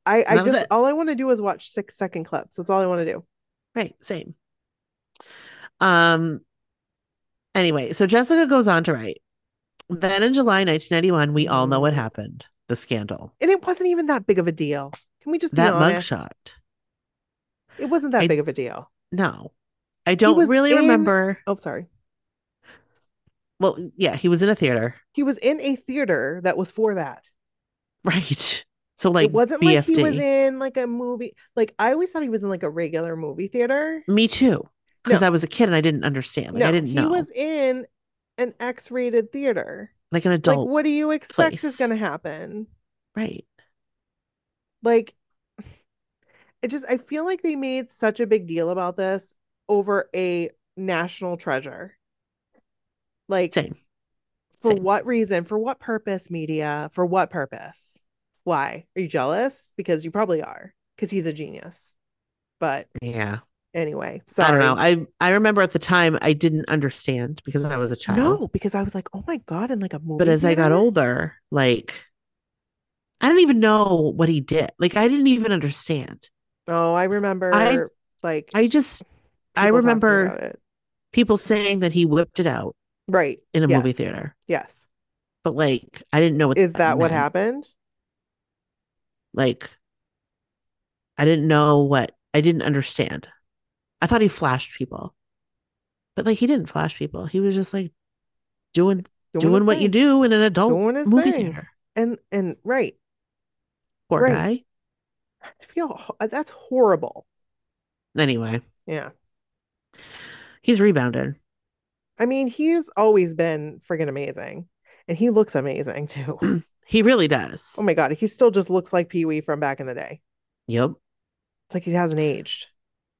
I, I just all I want to do is watch six second clips. That's all I want to do. Right, same. Um Anyway, so Jessica goes on to write. Then in July 1991, we all know what happened. The scandal. And it wasn't even that big of a deal. Can we just That mugshot. It wasn't that I- big of a deal. No. I don't really in- remember. Oh, sorry. Well, yeah, he was in a theater. He was in a theater that was for that. Right. So like it wasn't BFD. like he was in like a movie. Like I always thought he was in like a regular movie theater. Me too. Because No. I was a kid and I didn't understand. Like no, I didn't he know. was in an X-rated theater. like an adult. like, what do you expect is going to happen? Right. Like, *sighs* it just I feel like they made such a big deal about this over a national treasure. Like, Same. for same. what reason? For what purpose? Media? For what purpose? Why are you jealous? Because you probably are. Because he's a genius. But Yeah. anyway, so I don't know. I I remember at the time I didn't understand because I was a child. No, because I was like, oh my god, in like a movie. but as I got older, like I don't even know what he did. Like I didn't even understand. Oh, I remember. I- like I just I remember people saying that he whipped it out right in a yes, movie theater. Yes, But like I didn't know what is that what happened? Like I didn't know what I didn't understand. I thought he flashed people. But like he didn't flash people. He was just like doing doing, his what you do in an adult Doing his movie thing. theater. and and right. Poor Right. guy. I feel uh, that's horrible. Anyway, Yeah, he's rebounded. I mean, he's always been friggin' amazing, and he looks amazing too. *clears throat* He really does. oh my god, he still just looks like Pee Wee from back in the day. Yep. It's like he hasn't aged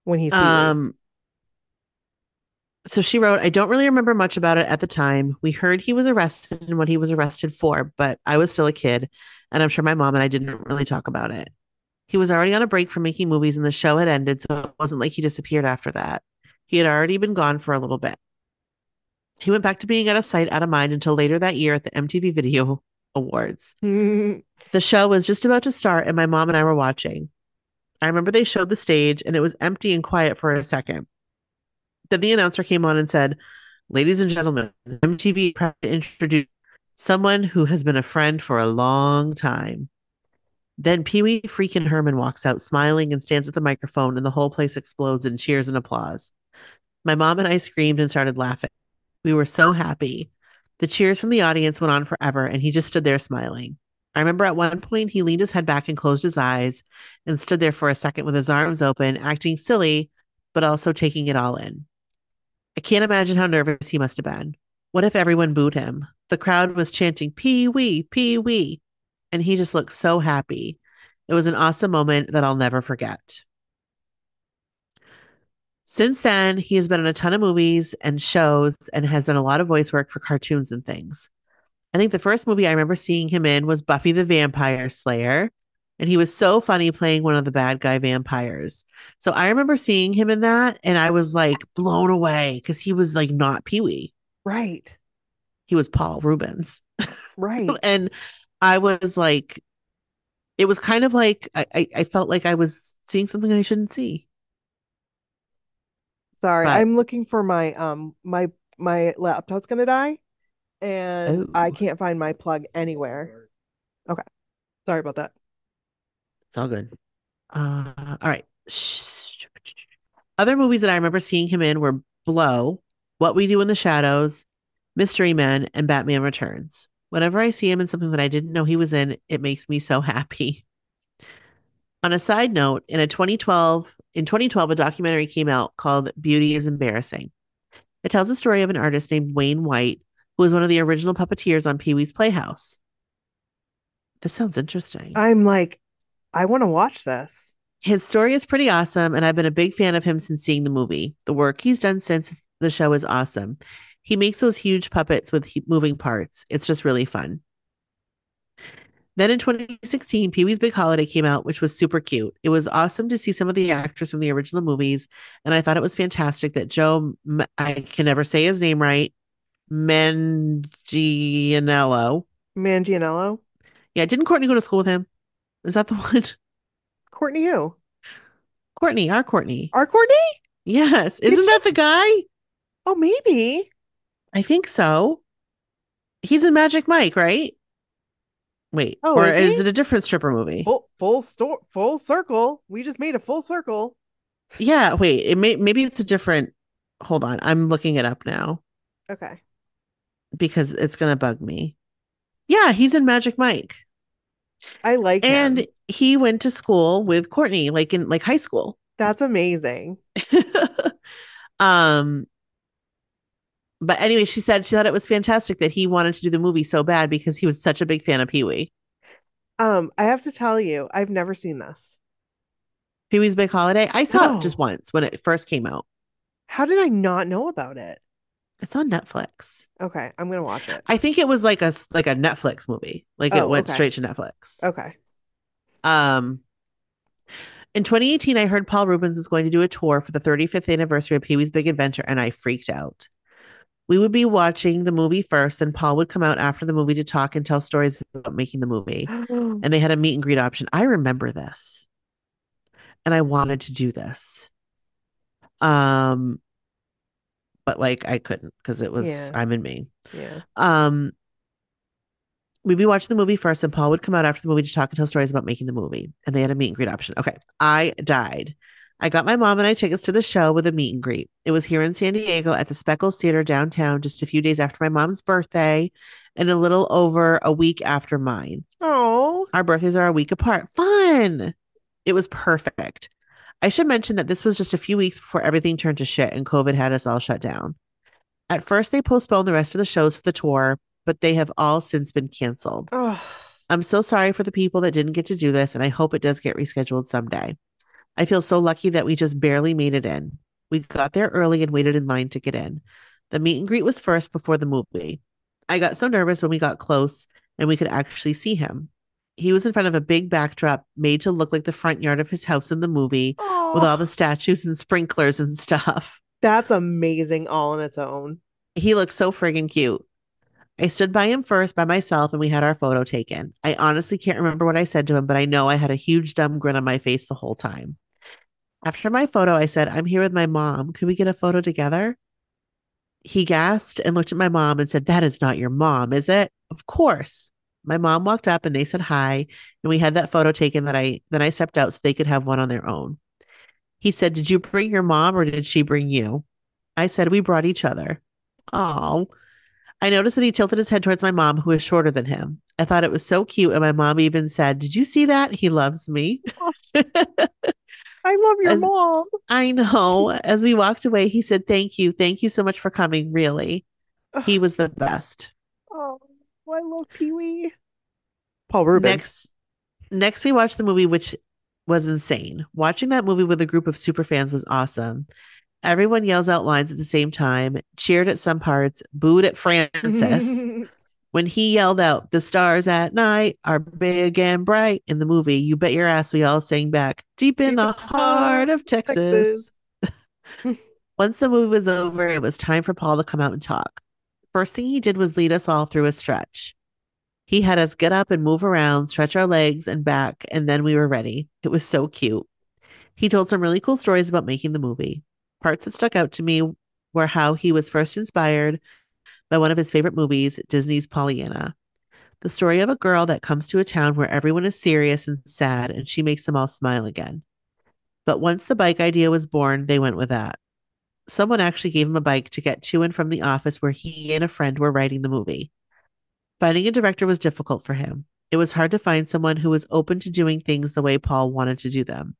when he's Um so she wrote, I don't really remember much about it at the time. We heard he was arrested and what he was arrested for, but I was still a kid, and I'm sure my mom and I didn't really talk about it. He was already on a break from making movies and the show had ended, so it wasn't like he disappeared after that. He had already been gone for a little bit. He went back to being out of sight, out of mind until later that year at the MTV Video Awards. Mm-hmm. The show was just about to start, and my mom and I were watching. I remember they showed the stage, and it was empty and quiet for a second. Then the announcer came on and said, Ladies and gentlemen, MTV proud to introduce someone who has been a friend for a long time. Then Pee Wee freaking Herman walks out smiling and stands at the microphone, and the whole place explodes in cheers and applause. My mom and I screamed and started laughing. We were so happy. The cheers from the audience went on forever, and he just stood there smiling. I remember at one point he leaned his head back and closed his eyes and stood there for a second with his arms open, acting silly, but also taking it all in. I can't imagine how nervous he must have been. What if everyone booed him? The crowd was chanting, Pee Wee, Pee Wee. And he just looked so happy. It was an awesome moment that I'll never forget. Since then, he has been in a ton of movies and shows and has done a lot of voice work for cartoons and things. I think the first movie I remember seeing him in was Buffy the Vampire Slayer. And he was so funny playing one of the bad guy vampires. So I remember seeing him in that and I was like blown away because he was like not Pee Wee. right, He was Paul Reubens. right. *laughs* And I was like, it was kind of like I, I, I felt like I was seeing something I shouldn't see. Sorry, But- I'm looking for my um my my laptop's gonna die, and I can't find my plug anywhere. Okay, sorry about that. It's all good. Uh, all right. Other movies that I remember seeing him in were Blow, What We Do in the Shadows, Mystery Men, and Batman Returns. Whenever I see him in something that I didn't know he was in, it makes me so happy. On a side note, in a 2012, in 2012, a documentary came out called Beauty is Embarrassing. It tells the story of an artist named Wayne White, who was one of the original puppeteers on Pee Wee's Playhouse. This sounds interesting. I'm like, I want to watch this. His story is pretty awesome, and I've been a big fan of him since seeing the movie. The work he's done since the show is awesome. He makes those huge puppets with moving parts. It's just really fun. Then in 2016, Pee Wee's Big Holiday came out, which was super cute. It was awesome to see some of the actors from the original movies, and I thought it was fantastic that Joe, I can never say his name right, Mangianello. Mangianello, Yeah, didn't Courtney go to school with him? Is that the *laughs* one? Courtney, who? Courtney, our Courtney. Our Courtney? Yes. Isn't she- that the guy? Oh, maybe. I think so. He's in Magic Mike, right? Wait, Oh, or is is, it a different stripper movie? Full full store full circle. We just made a full circle. Yeah, wait, it may maybe it's a different. Hold on, I'm looking it up now Okay. because it's gonna bug me. Yeah, he's in Magic Mike, I like and him. he went to school with Courtney, like in like high school. That's amazing. *laughs* um, but anyway, she said she thought it was fantastic that he wanted to do the movie so bad because he was such a big fan of Pee Wee. Um, I have to tell you, I've never seen this. Pee Wee's Big Holiday. I saw No. it just once when it first came out. How did I not know about it? It's on Netflix. Okay, I'm gonna watch it. I think it was like a like a Netflix movie. Like it Oh, went okay. straight to Netflix. Okay. Um in 2018, I heard Paul Reubens was going to do a tour for the 35th anniversary of Pee Wee's Big Adventure, and I freaked out. We would be watching the movie first, and Paul would come out after the movie to talk and tell stories about making the movie. *gasps* And they had a meet and greet option. I remember this. And I wanted to do this. Um but like I couldn't because it was Yeah. I'm in Maine. yeah. Um we'd be watching the movie first and Paul would come out after the movie to talk and tell stories about making the movie. And they had a meet and greet option. Okay. I died. I got my mom and I tickets to the show with a meet and greet. It was here in San Diego at the Spreckels Theater downtown just a few days after my mom's birthday and a little over a week after mine. Oh, Our birthdays are a week apart. Fun. It was perfect. I should mention that this was just a few weeks before everything turned to shit and COVID had us all shut down. At first, they postponed the rest of the shows for the tour, but they have all since been canceled. oh, I'm so sorry for the people that didn't get to do this, and I hope it does get rescheduled someday. I feel so lucky that we just barely made it in. We got there early and waited in line to get in. The meet and greet was first before the movie. I got so nervous when we got close and we could actually see him. He was in front of a big backdrop made to look like the front yard of his house in the movie with all the statues and sprinklers and *laughs* stuff. That's amazing all on its own. He looked so friggin' cute. I stood by him first by myself and we had our photo taken. I honestly can't remember what I said to him, but I know I had a huge dumb grin on my face the whole time. After my photo, I said, I'm here with my mom. Can we get a photo together? He gasped and looked at my mom and said, That is not your mom, is it? Of course. My mom walked up and they said hi, and we had that photo taken that I then I stepped out so they could have one on their own. He said, Did you bring your mom or did she bring you? I said, We brought each other. Oh. I noticed that he tilted his head towards my mom, who is shorter than him. I thought it was so cute, and my mom even said, Did you see that? He loves me. *laughs* I love your And- mom. I know. As we walked away, he said, Thank you. Thank you so much for coming. Really. He was the best. Oh, oh, I love Pee Wee. Paul Reubens. Next, next we watched the movie, which was insane. Watching that movie with a group of super fans was awesome. Everyone yells out lines at the same time, cheered at some parts, booed at *laughs* Francis. When he yelled out, "The stars at night are big and bright" in the movie, you bet your ass we all sang back, "Deep in the heart of Texas." Texas. *laughs* *laughs* Once the movie was over, it was time for Paul to come out and talk. First thing he did was lead us all through a stretch. He had us get up and move around, stretch our legs and back, and then we were ready. It was so cute. He told some really cool stories about making the movie. Parts that stuck out to me were how he was first inspired by one of his favorite movies, Disney's Pollyanna. The story of a girl that comes to a town where everyone is serious and sad, and she makes them all smile again. But once the bike idea was born, they went with that. Someone actually gave him a bike to get to and from the office where he and a friend were writing the movie. Finding a director was difficult for him. It was hard to find someone who was open to doing things the way Paul wanted to do them.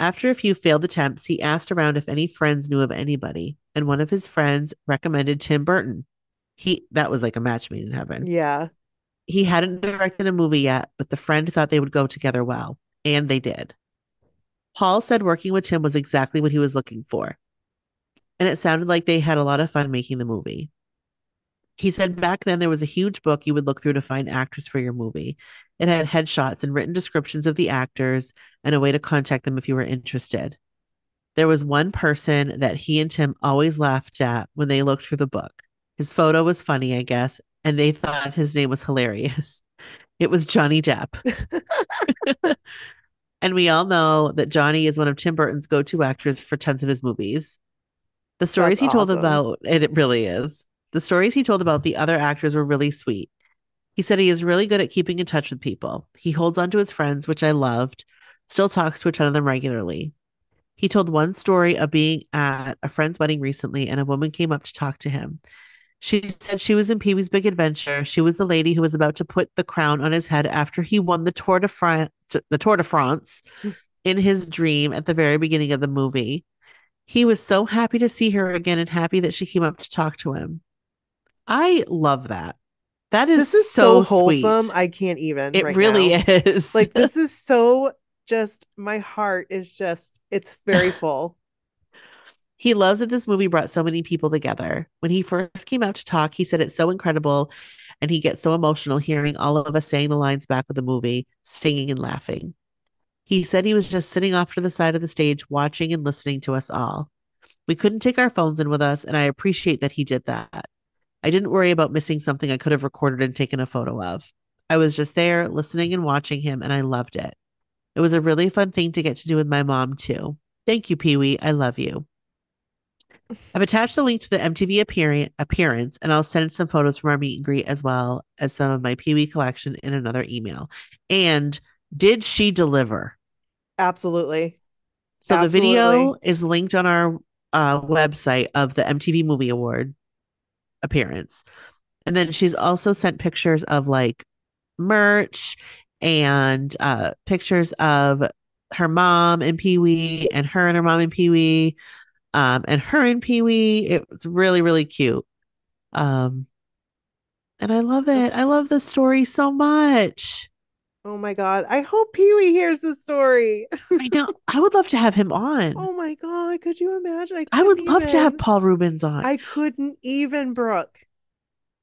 After a few failed attempts, he asked around if any friends knew of anybody, and one of his friends recommended Tim Burton. He that was like a match made in heaven. yeah. He hadn't directed a movie yet, but the friend thought they would go together well, and they did. Paul said working with Tim was exactly what he was looking for, and it sounded like they had a lot of fun making the movie. He said back then there was a huge book you would look through to find actors for your movie. It had headshots and written descriptions of the actors and a way to contact them if you were interested. There was one person that he and Tim always laughed at when they looked through the book. His photo was funny, I guess, and they thought his name was hilarious. It was Johnny Depp. *laughs* and we all know that Johnny is one of Tim Burton's go to actors for tons of his movies. The stories That's he told awesome. about, and it really is. The stories he told about the other actors were really sweet. He said he is really good at keeping in touch with people. He holds on to his friends, which I loved, still talks to a ton of them regularly. He told one story of being at a friend's wedding recently, and a woman came up to talk to him. She said she was in Pee Wee's Big Adventure. She was the lady who was about to put the crown on his head after he won the Tour de France, the Tour de France *laughs* in his dream at the very beginning of the movie. He was so happy to see her again and happy that she came up to talk to him. I love that. That is, This is so, so, wholesome. sweet. I can't even. it right really now. is. Like *laughs* this is so just my heart is just it's very *laughs* full. He loves that this movie brought so many people together. When he first came out to talk, he said it's so incredible and he gets so emotional hearing all of us saying the lines back of the movie, singing and laughing. He said he was just sitting off to the side of the stage, watching and listening to us all. We couldn't take our phones in with us, and I appreciate that he did that. I didn't worry about missing something I could have recorded and taken a photo of. I was just there listening and watching him, and I loved it. It was a really fun thing to get to do with my mom, too. Thank you, Pee Wee. I love you. I've attached the link to the MTV appearance, appearance, and I'll send some photos from our meet and greet as well as some of my Pee Wee collection in another email. And did she deliver? Absolutely. So the video is linked on our uh, website of the MTV Movie Award appearance. And then she's also sent pictures of like merch and uh, pictures of her mom and Pee Wee and her and her mom and Pee Wee um, and her and Pee Wee. It was really, really cute. Um, and I love it. I love the story so much. Oh my god. I hope Pee Wee hears this story. I know. *laughs* I would love to have him on. Oh my god. Could you imagine? I, I would couldn't love to have. Paul Reubens on. I couldn't even, Brooke.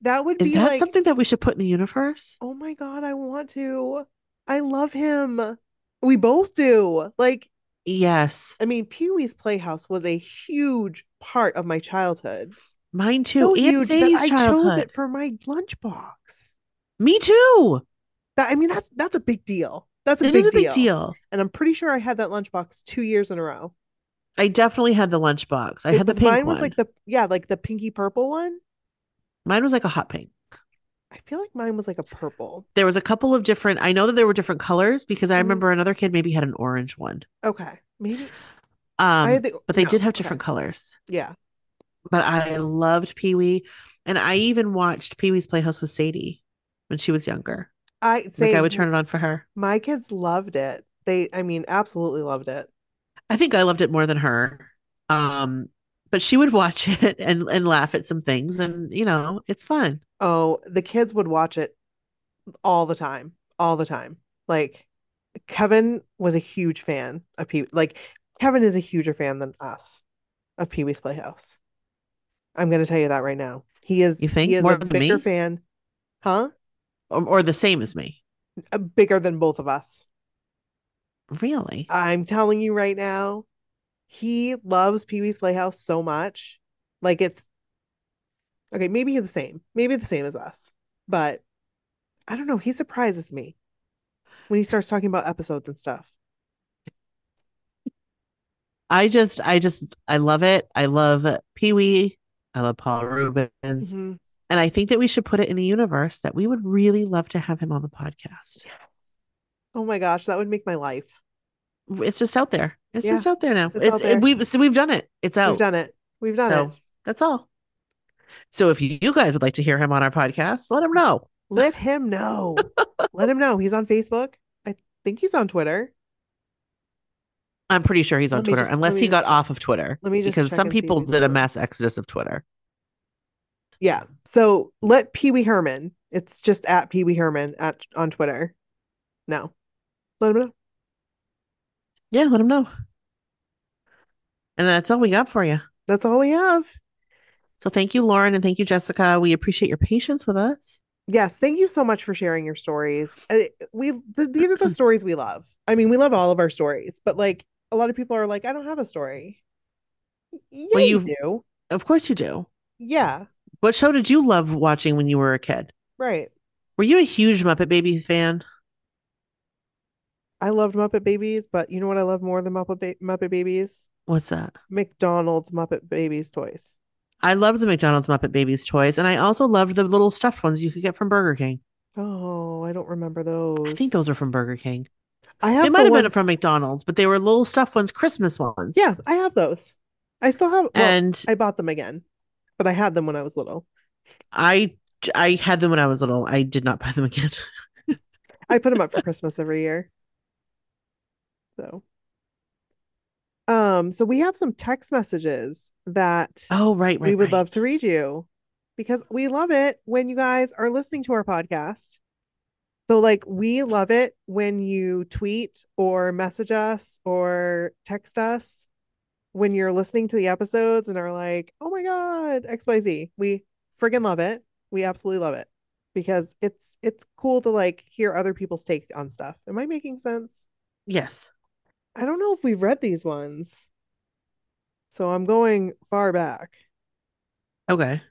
That would Is be that like something that we should put in the universe? Oh my god, I want to. I love him. We both do. Like, Yes, I mean, Pee Wee's Playhouse was a huge part of my childhood. mine too. So huge that I chose it for my lunchbox. Me too. That I mean, that's that's a big deal. That's a It big is a big deal. deal. And I'm pretty sure I had that lunchbox two years in a row. I definitely had the lunchbox. I had the pink mine was one. like the yeah, like the pinky purple one. Mine was like a hot pink. I feel like mine was like a purple. There was a couple of different. I know that there were different colors because I Mhm. remember another kid maybe had an orange one. Okay, maybe Um, the, but they no, did have okay. different colors. Yeah, But I loved Pee Wee, and I even watched Pee Wee's Playhouse with Sadie when she was younger. I Like I would turn it on for her. my kids loved it. They, I mean, absolutely loved it. I think I loved it more than her. Um, but she would watch *laughs* it and and laugh at some things, and you know, it's fun. Oh, the kids would watch it all the time, all the time. Like Kevin was a huge fan of Pee. Like Kevin is a huger fan than us of Pee Wee's Playhouse. I'm gonna tell you that right now. He is. You think? he is More a bigger me? fan, huh? Or, or the same as me. Uh, Bigger than both of us. Really? I'm telling you right now, he loves Pee Wee's Playhouse so much. Like it's okay, maybe the same, maybe the same as us, but I don't know. He surprises me when he starts talking about episodes and stuff. I just, I just, I love it. I love Pee Wee. I love Paul Reubens. Mhm. And I think that we should put it in the universe that we would really love to have him on the podcast. Oh my gosh, that would make my life. It's just out there. It's Yeah, just out there now. it's It's, there. we've so we've done it. It's out. We've done it. We've done so it. that's all. So if you guys would like to hear him on our podcast, let him know. Let him know. *laughs* Let him know. He's on Facebook. I think he's on Twitter. I'm pretty sure he's on Twitter, just- unless he me got off of Twitter. let me just because some and see if people did a mass exodus of Twitter. Yeah. So let Pee Wee Herman. It's just at Pee Wee Herman at on Twitter. No. Let him know. Yeah, let him know. And that's all we got for you. That's all we have. So thank you, Lauren, and thank you, Jessica. We appreciate your patience with us. Yes, thank you so much for sharing your stories. We th- these are the *clears throat* stories we love. I mean, we love all of our stories, but like a lot of people are like, I don't have a story. Yeah, Well, you you- do. Of course you do. Yeah, What show did you love watching when you were a kid? right. Were you a huge Muppet Babies fan? I loved Muppet Babies, but you know what I love more than Muppet ba- Muppet Babies? What's that? McDonald's Muppet Babies toys. I loved the McDonald's Muppet Babies toys, and I also loved the little stuffed ones you could get from Burger King. Oh, I don't remember those. I think those were from Burger King. I have They the might have been ones- from McDonald's, but they were little stuffed ones, Christmas ones. Yeah, I have those. I still have. Well, and I bought them again, but I had them when I was little. I I had them when I was little. I did not buy them again. *laughs* I put them up for Christmas every year. So, um, so we have some text messages that Oh, right, right. we would right. love to read you because we love it when you guys are listening to our podcast. So, like, we love it when you tweet or message us or text us when you're listening to the episodes and are like, oh my God, XYZ. We friggin' love it. We absolutely love it because it's it's cool to like hear other people's take on stuff. Am I making sense? Yes. I don't know if we've read these ones. So I'm going far back. Okay.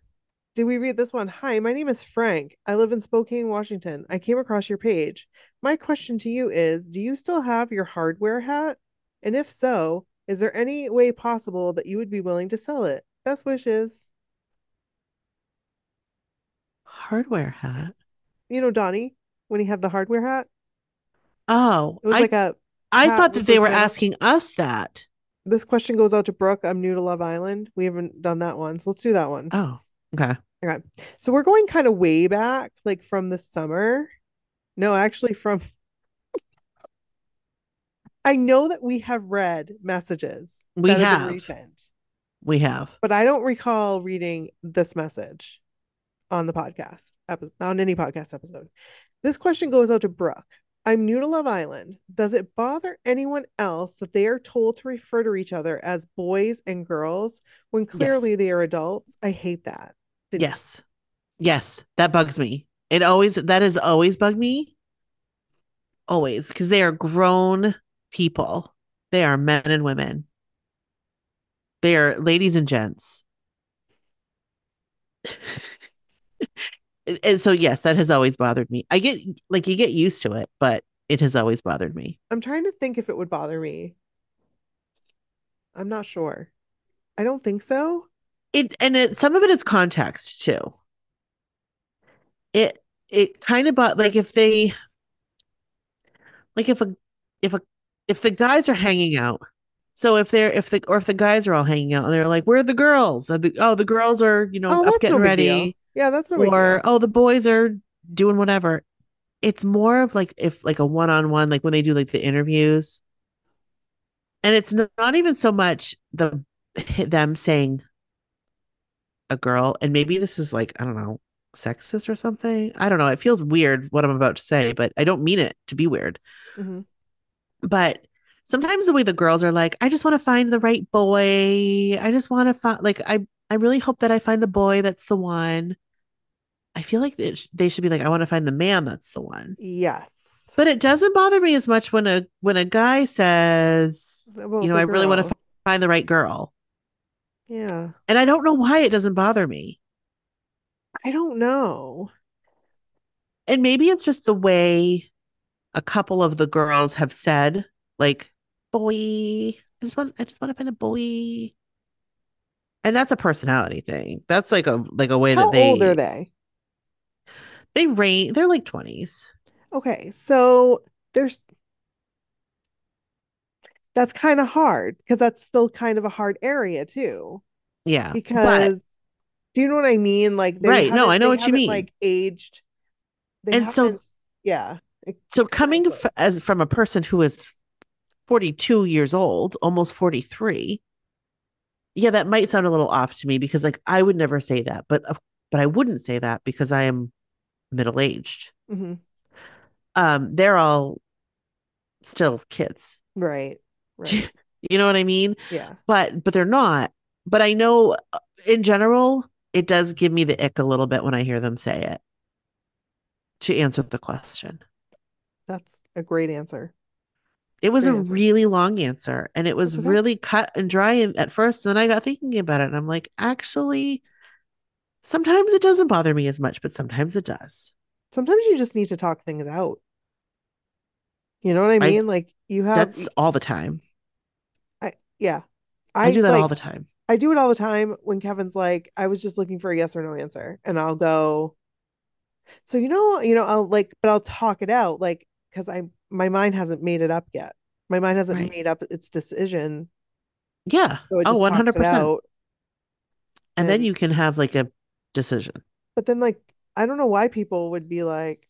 Did we read this one? Hi, my name is Frank. I live in Spokane, Washington. I came across your page. My question to you is Do you still have your hardware hat? And if so, is there any way possible that you would be willing to sell it? Best wishes. Hardware hat. You know, Donnie, when he had the hardware hat, Oh, it was I like a. I thought that they were panel. asking us that. This question goes out to Brooke. I'm new to Love Island. We haven't done that one. So let's do that one. Oh, okay. Okay. So we're going kind of way back, like from the summer. No, actually from I know that we have read messages We have. recent, We have. but I don't recall reading this message on the podcast episode, on any podcast episode. This question goes out to Brooke. I'm new to Love Island. Does it bother anyone else that they are told to refer to each other as boys and girls when clearly they are adults? I hate that. Did- Yes. Yes. That bugs me. It always, that has always bugged me. Always. Because they are grown people. They are men and women. They are ladies and gents. *laughs* And- so, yes, that has always bothered me. I get, like, you get used to it, but it has always bothered me. I'm trying to think if it would bother me. I'm not sure. I don't think so. it and it some of it is context too it it kind of but like if they like if a if a if the guys are hanging out so if they're if the or if the guys are all hanging out and they're like where are the girls? Are the, oh the girls are you know Oh, up getting no ready. Yeah, that's no or oh the boys are doing whatever. It's more of like if like a one-on-one like when they do like the interviews. And it's not even so much the them saying a girl and maybe this is like i don't know sexist or something. I don't know. It feels weird what i'm about to say but i don't mean it to be weird. Mhm. But sometimes the way the girls are like i just want to find the right boy i just want to find like i i really hope that i find the boy that's the one i feel like it sh- they should be like i want to find the man that's the one Yes. but it doesn't bother me as much when a when a guy says About you know i really want to girl. find the right girl Yeah. and i don't know why it doesn't bother me I don't know. and maybe it's just the way a couple of the girls have said like boy i just want i just want to find a boy and that's a personality thing that's like a like a way How that they old are they? they range they're like 20s Okay, so there's that's kind of hard because that's still kind of a hard area too. yeah but Because do you know what I mean? Like they Right, no, I know what you mean. Like aged. And so- yeah. So coming f- as from a person who is 42 years old almost 43 yeah that might sound a little off to me because like i would never say that but but i wouldn't say that because i am middle aged Mhm. um they're all still kids Right. *laughs* Right. you know what i mean Yeah. but but they're not but i know uh, in general it does give me the ick a little bit when i hear them say it to answer the question That's a great answer. It was Great a answer. really long answer and it was okay. really cut and dry at first. And then I got thinking about it and I'm like, actually, sometimes it doesn't bother me as much, but sometimes it does. Sometimes you just need to talk things out. You know what I I- mean? Like you have That's all the time. I yeah. I, do that all the time. I do it all the time when Kevin's like, I was just looking for a yes or no answer. And I'll go, so you know, you know, I'll like, but I'll talk it out, like, because I my mind hasn't made it up yet. My mind hasn't Right. made up its decision. Yeah. So oh, just one talks hundred it percent. out. And then you can have like a decision. But then like I don't know why people would be like,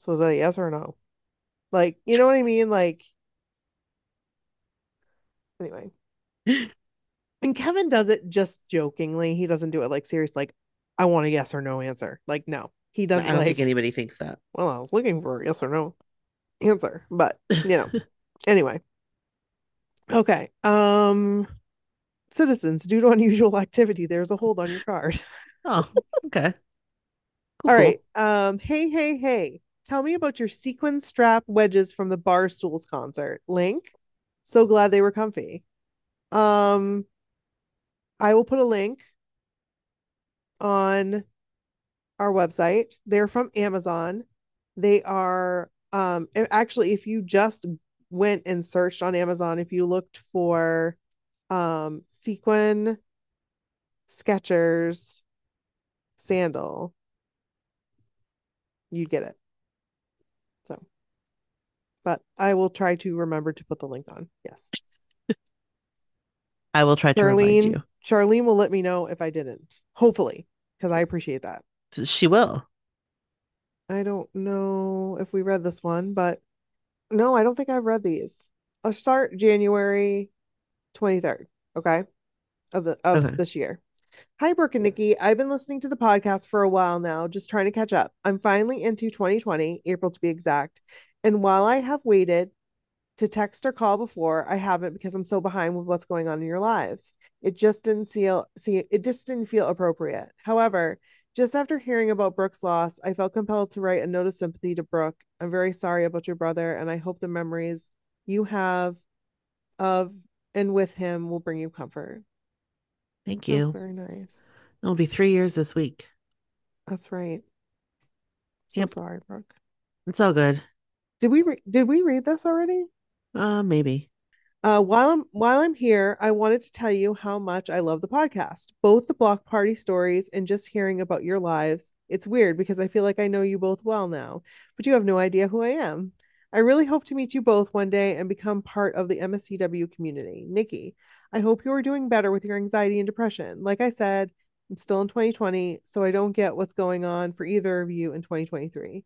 so is that a yes or no? Like, you know what I mean? Like anyway. *laughs* And Kevin does it just jokingly. He doesn't do it like serious, like, I want a yes or no answer. Like, no. He I don't like, think anybody thinks that. well, I was looking for a yes or no answer. But you know. *laughs* anyway. Okay. Um citizens, due to unusual activity, there's a hold on your card. *laughs* Oh, okay. Cool, All cool. right. Um, hey, hey, hey. Tell me about your sequin strap wedges from the Barstools concert. Link. So glad they were comfy. Um, I will put a link on our website. They're from Amazon. They are um actually if you just went and searched on Amazon, if you looked for um sequin Skechers sandal, you'd get it. So, but I will try to remember to put the link on. Yes. I will try to remind Charlene, you. Charlene will let me know if I didn't. Hopefully, because I appreciate that. She will. I don't know if we read this one, but no, I don't think I've read these. I'll start January 23rd, okay? Of the of Okay. this year. Hi, Brooke and Nikki. I've been listening to the podcast for a while now, just trying to catch up. I'm finally into 2020, April to be exact. And while I have waited to text or call before, I haven't because I'm so behind with what's going on in your lives. It just didn't feel see it just didn't feel appropriate. However, just after hearing about Brooke's loss, I felt compelled to write a note of sympathy to Brooke. I'm very sorry about your brother, and I hope the memories you have of and with him will bring you comfort. Thank you. very nice. It'll be three years this week. That's right. So Yep. sorry, Brooke. It's all good. Did we re- did we read this already? Uh, maybe. Uh, while I'm while I'm here, I wanted to tell you how much I love the podcast, both the block party stories and just hearing about your lives. It's weird because I feel like I know you both well now, but you have no idea who I am. I really hope to meet you both one day and become part of the MSCW community. Nikki, I hope you are doing better with your anxiety and depression. Like I said, I'm still in 2020, so I don't get what's going on for either of you in 2023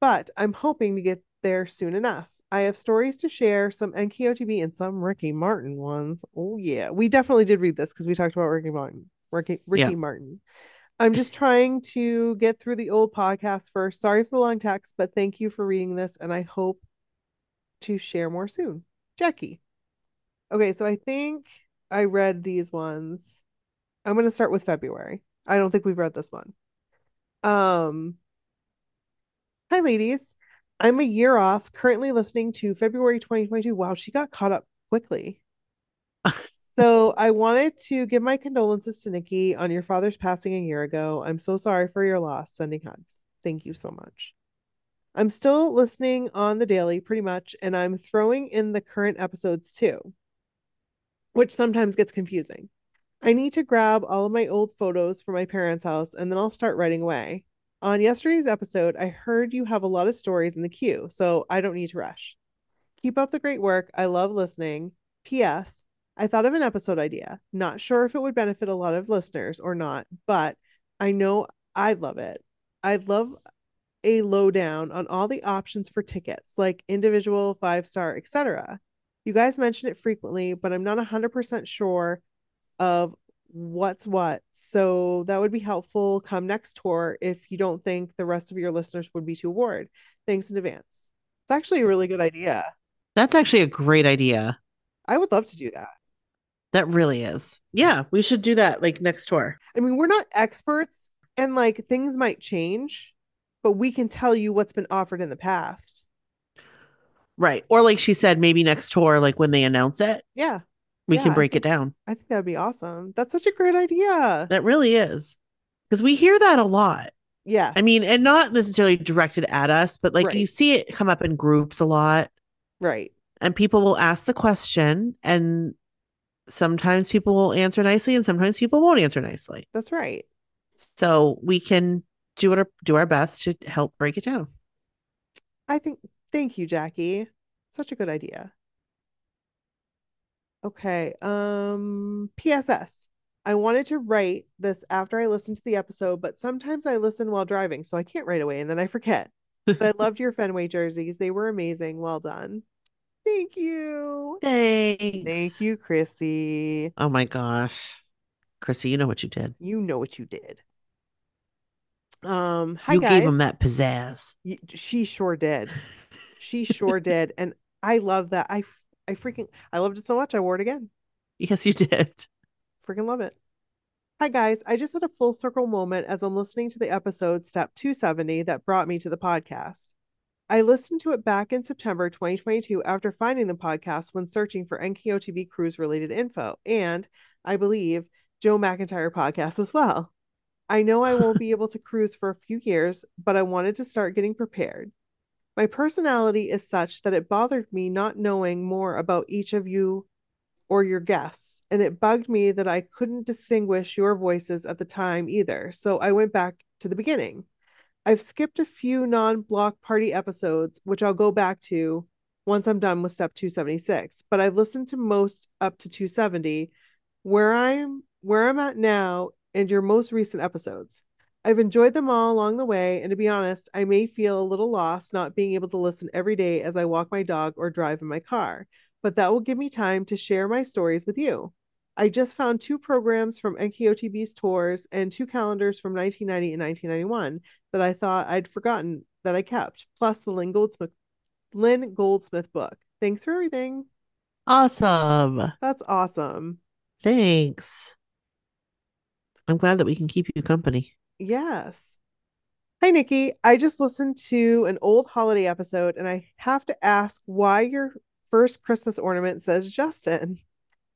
but I'm hoping to get there soon enough. I have stories to share, some NKOTB and some Ricky Martin ones. Oh yeah, we definitely did read this because we talked about Ricky Martin. Ricky Ricky Yeah. Martin. I'm just trying to get through the old podcast first. Sorry for the long text, but thank you for reading this, and I hope to share more soon. Jackie. Okay, so I think I read these ones. I'm going to start with February. I don't think we've read this one. Um, Hi, ladies. I'm a year off, currently listening to February 2022. Wow, she got caught up quickly. *laughs* So I wanted to give my condolences to Nikki on your father's passing a year ago. I'm so sorry for your loss. Sending hugs. Thank you so much. I'm still listening on the daily pretty much, and I'm throwing in the current episodes too, which sometimes gets confusing. I need to grab all of my old photos from my parents' house and then I'll start writing away. On yesterday's episode, I heard you have a lot of stories in the queue, so I don't need to rush. Keep up the great work. I love listening. P.S. I thought of an episode idea. Not sure if it would benefit a lot of listeners or not, but I know I'd love it. I'd love a lowdown on all the options for tickets, like individual, five star, etc. You guys mention it frequently, but I'm not 100% sure of what's what. So that would be helpful come next tour if you don't think the rest of your listeners would be too worried. Thanks in advance. It's actually a really good idea. That's actually a great idea. I would love to do that. That really is. Yeah, we should do that like next tour. I mean, we're not experts and like things might change, but we can tell you what's been offered in the past. Right. Or like she said, maybe next tour, like when they announce it, Yeah, we Yeah, can break it down. I think that'd be awesome. That's such a great idea. That really is. Because we hear that a lot. Yeah. I mean, and not necessarily directed at us, but like you see it come up in groups a lot, right. and people will ask the question, and sometimes people will answer nicely and sometimes people won't answer nicely. That's right. So we can do our do our best to help break it down. I think thank you, Jackie. Such a good idea. Okay. Um PSS. I wanted to write this after I listened to the episode, but sometimes I listen while driving, so I can't write away and then I forget. But I *laughs* loved your Fenway jerseys. They were amazing. Well done. Thank you. Thanks. Thank you, Chrissy. Oh my gosh. Chrissy, you know what you did. You know what you did. Um, hi you guys. gave him that pizzazz. She sure did. She *laughs* sure did. And I love that. I I freaking I loved it so much I wore it again. Yes, you did. Freaking love it. Hi guys, I just had a full circle moment as I'm listening to the episode Step 270 that brought me to the podcast. I listened to it back in September 2022 after finding the podcast when searching for NKOTB cruise related info and I believe Joe McIntyre podcast as well. I know I won't be able to cruise for a few years, but I wanted to start getting prepared. My personality is such that it bothered me not knowing more about each of you or your guests, and it bugged me that I couldn't distinguish your voices at the time either. So I went back to the beginning. I've skipped a few non block party episodes, which I'll go back to once I'm done with step 276, but I've listened to most up to 270 where I'm where I'm at now and your most recent episodes. I've enjoyed them all along the way, and to be honest, I may feel a little lost not being able to listen every day as I walk my dog or drive in my car, but that will give me time to share my stories with you. I just found two programs from NKOTB's tours and two calendars from 1990 and 1991 that I thought I'd forgotten that I kept, plus the Lynn Goldsmith Lynn Goldsmith book. Thanks for everything. Awesome. That's awesome. Thanks. I'm glad that we can keep you company. Yes. Hi, Nikki. I just listened to an old holiday episode and I have to ask why your first Christmas ornament says Justin.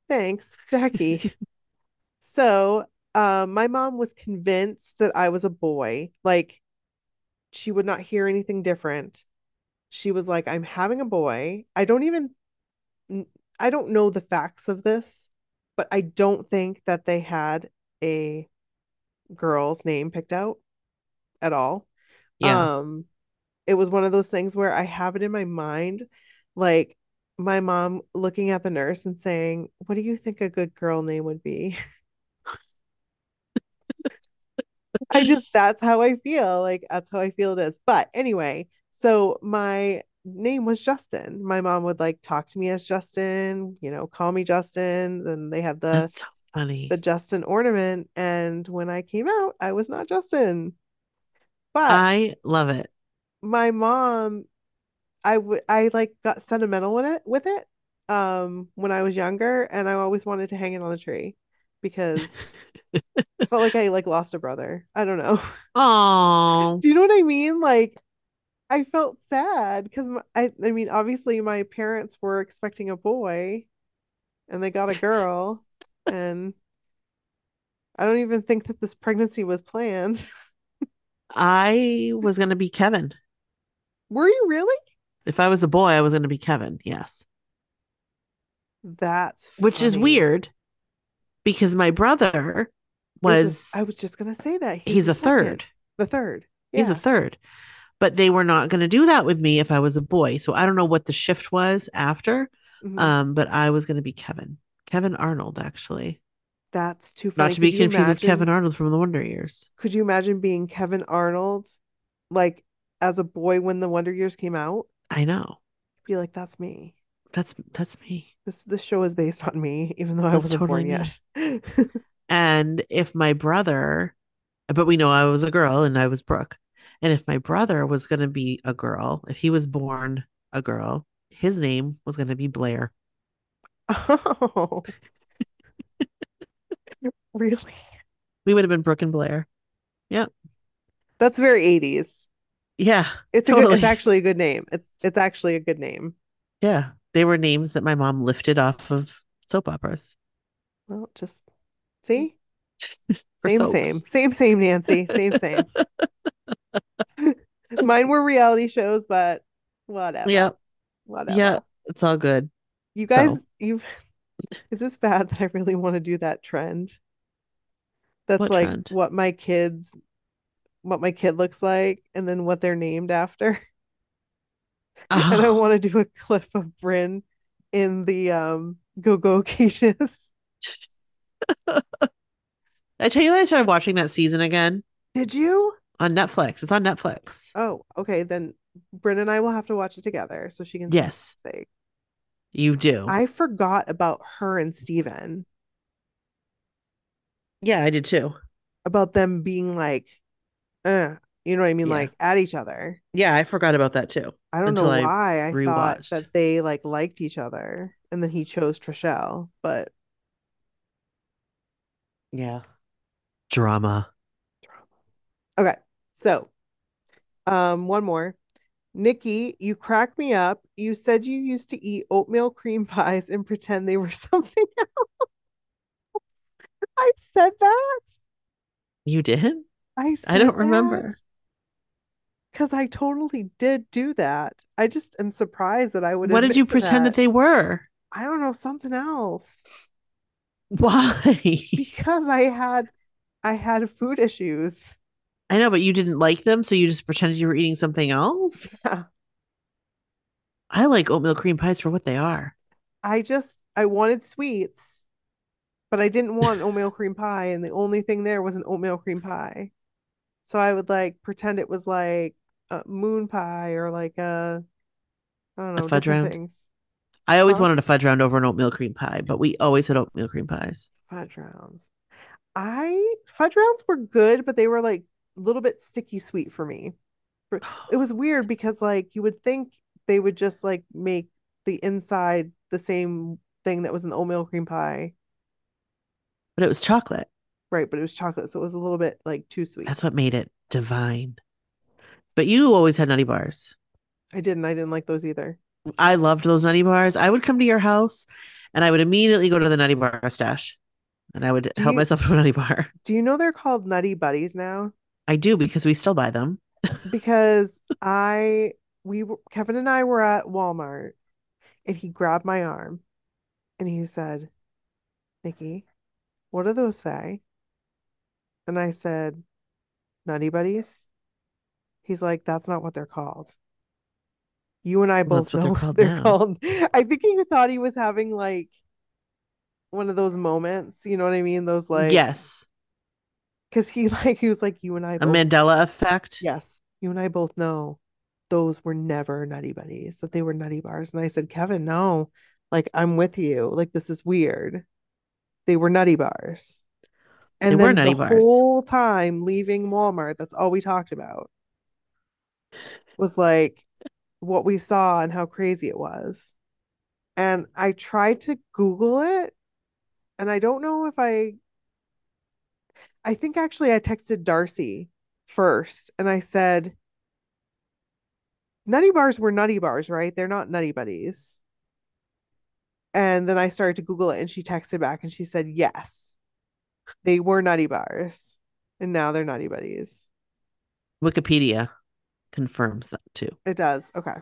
Thanks, Jackie. *laughs* so, um, my mom was convinced that I was a boy. Like, she would not hear anything different. She was like, I'm having a boy. I don't even, I don't know the facts of this, but I don't think that they had a girl's name picked out at all. Yeah. Um, it was one of those things where I have it in my mind, like my mom looking at the nurse and saying, What do you think a good girl name would be? *laughs* I just, that's how I feel. Like, that's how I feel it is. But anyway, so my name was Justin. My mom would like talk to me as Justin, you know, call me Justin. Then they have the so funny. the Justin ornament. And when I came out, I was not Justin. But I love it. my mom, I would I like got sentimental with it with it um when I was younger, and I always wanted to hang it on the tree because I felt like I like lost a brother. I don't know. *laughs* Oh, Do you know what I mean? Like I felt sad because I I mean obviously my parents were expecting a boy and they got a girl and I don't even think that this pregnancy was planned. I was going to be Kevin. Were you really? If I was a boy, I was going to be Kevin. Yes. That's Which is weird because my brother was, I was just gonna say that he's the a third. The third. He's a third. But they were not going to do that with me if I was a boy. So I don't know what the shift was after. Mhm. Um, but I was going to be Kevin. Kevin Arnold, actually. That's too funny. Not to be confused with Kevin Arnold from the Wonder Years. Could you imagine being Kevin Arnold, like as a boy when the Wonder Years came out? I know. Be like, that's me. That's that's me. This this show is based on me, even though I wasn't totally born me. yet. *laughs* And if my brother, but we know I was a girl and I was Brooke. And if my brother was going to be a girl, if he was born a girl, his name was going to be Blair. Oh, *laughs* really? We would have been Brooke and Blair. Yeah. That's very 80s. Yeah. It's a good, it's actually a good name. It's it's actually a good name. Yeah. They were names that my mom lifted off of soap operas. Well, just see? *laughs* Same, soaps. same, same, same, Nancy. Same, same. *laughs* Mine were reality shows, but whatever. Yep. Whatever. Yeah. It's all good. You guys, So- you've *laughs* Is this bad that I really want to do that trend? That's What like trend? what my kids, what my kid looks like, and then what they're named after. And *laughs* I Oh, want to do a clip of Bryn in the um Go Go Cages. I tell you that I started watching that season again Did you? on Netflix. It's on Netflix. Oh, okay. Then Bryn and I will have to watch it together so she can Yes, say. You do. I forgot about her and Steven, yeah, I did too. about them being like, uh, you know what I mean? Yeah. Like at each other. Yeah, I forgot about that too. I don't know why I thought that they like liked each other and then he chose Trishelle, but Yeah. Drama. Drama. okay. So, um, one more. Nikki, you crack me up. You said you used to eat oatmeal cream *laughs* pies and pretend they were something *laughs* else. I said that. You did? I I don't said remember. Because I totally did do that. I just am surprised that I would have. What did you pretend that that. they were? I don't know, something else. *laughs* Why? Because I had I had food issues. I know, but you didn't like them, so you just pretended you were eating something else? Yeah. I like oatmeal cream pies for what they are. I just I wanted sweets, but I didn't want *laughs* oatmeal cream pie, and the only thing there was an oatmeal cream pie. So I would like pretend it was like a moon pie or like a I don't A know, fudge round? things. I always Huh? wanted a fudge round over an oatmeal cream pie, but we always had oatmeal cream pies. Fudge rounds. I fudge rounds were good, but they were like a little bit sticky sweet for me. It *gasps* was weird because like you would think they would just like make the inside the same thing that was in the oatmeal cream pie, But it was chocolate. right? But it was chocolate, so it was a little bit like too sweet. That's what made it divine. But you always had nutty bars. I didn't. I didn't like those either. I loved those nutty bars. I would come to your house and I would immediately go to the nutty bar stash and I would Do help you- myself to a nutty bar. Do you know they're called Nutty Buddies now? I do because we still buy them. Because I we were- Kevin and I were at Walmart and he grabbed my arm and he said, Nikki, what do those say? And I said, Nutty Buddies. He's like, that's not what they're called. You and I Well, both that's what they're *laughs* know called they're called. I think he thought he was having like one of those moments, you know what I mean? Those like yes. Because he *laughs* like he was like, you and I A both Mandela effect. Yes, you and I both know those were never Nutty Buddies, that they were Nutty Bars. And I said, Kevin, no, like I'm with you. Like this is weird. They were Nutty Bars. And They were then the Bars. whole time leaving Walmart, that's all we talked about was like what we saw and how crazy it was. And I tried to Google it, and I don't know if I I think actually I texted Darcy first and I said, Nutty bars were nutty bars, right? They're not nutty buddies. And then I started to Google it and she texted back and she said, yes, they were nutty bars. And now they're nutty buddies. Wikipedia confirms that too. It does. Okay.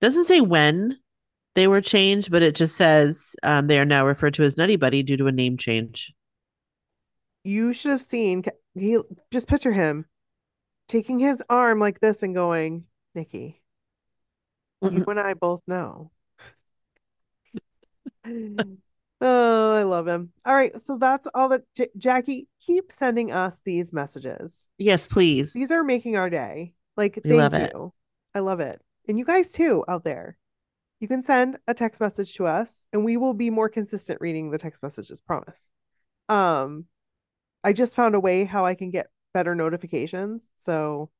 Doesn't say when they were changed, but it just says um, they are now referred to as Nutty Buddy due to a name change. You should have seen, he just picture him taking his arm like this and going, Nikki, you and I both know. *laughs* Oh, I love him. All right, so that's all that J- Jackie keep sending us these messages. Yes, please. These are making our day. Like, We thank love it. you. I love it. And you guys too out there. You can send a text message to us and we will be more consistent reading the text messages, promise. Um I just found a way how I can get better notifications. So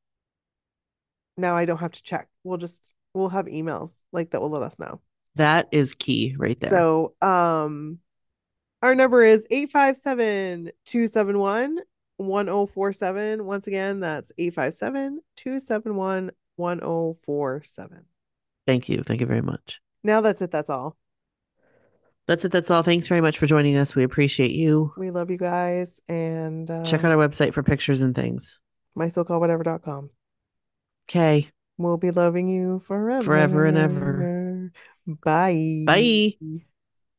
now I don't have to check. We'll just we'll have emails like that will let us know. that is key right there. So, um, our number is 857 271 1047. Once again, that's 857 271 1047. Thank you. Thank you very much. Now that's it. That's all. That's it. That's all. Thanks very much for joining us. We appreciate you. We love you guys and uh, Check out our website for pictures and things. mysocalledwhatever.com. Okay. We'll be loving you forever. Forever and ever. Bye. Bye.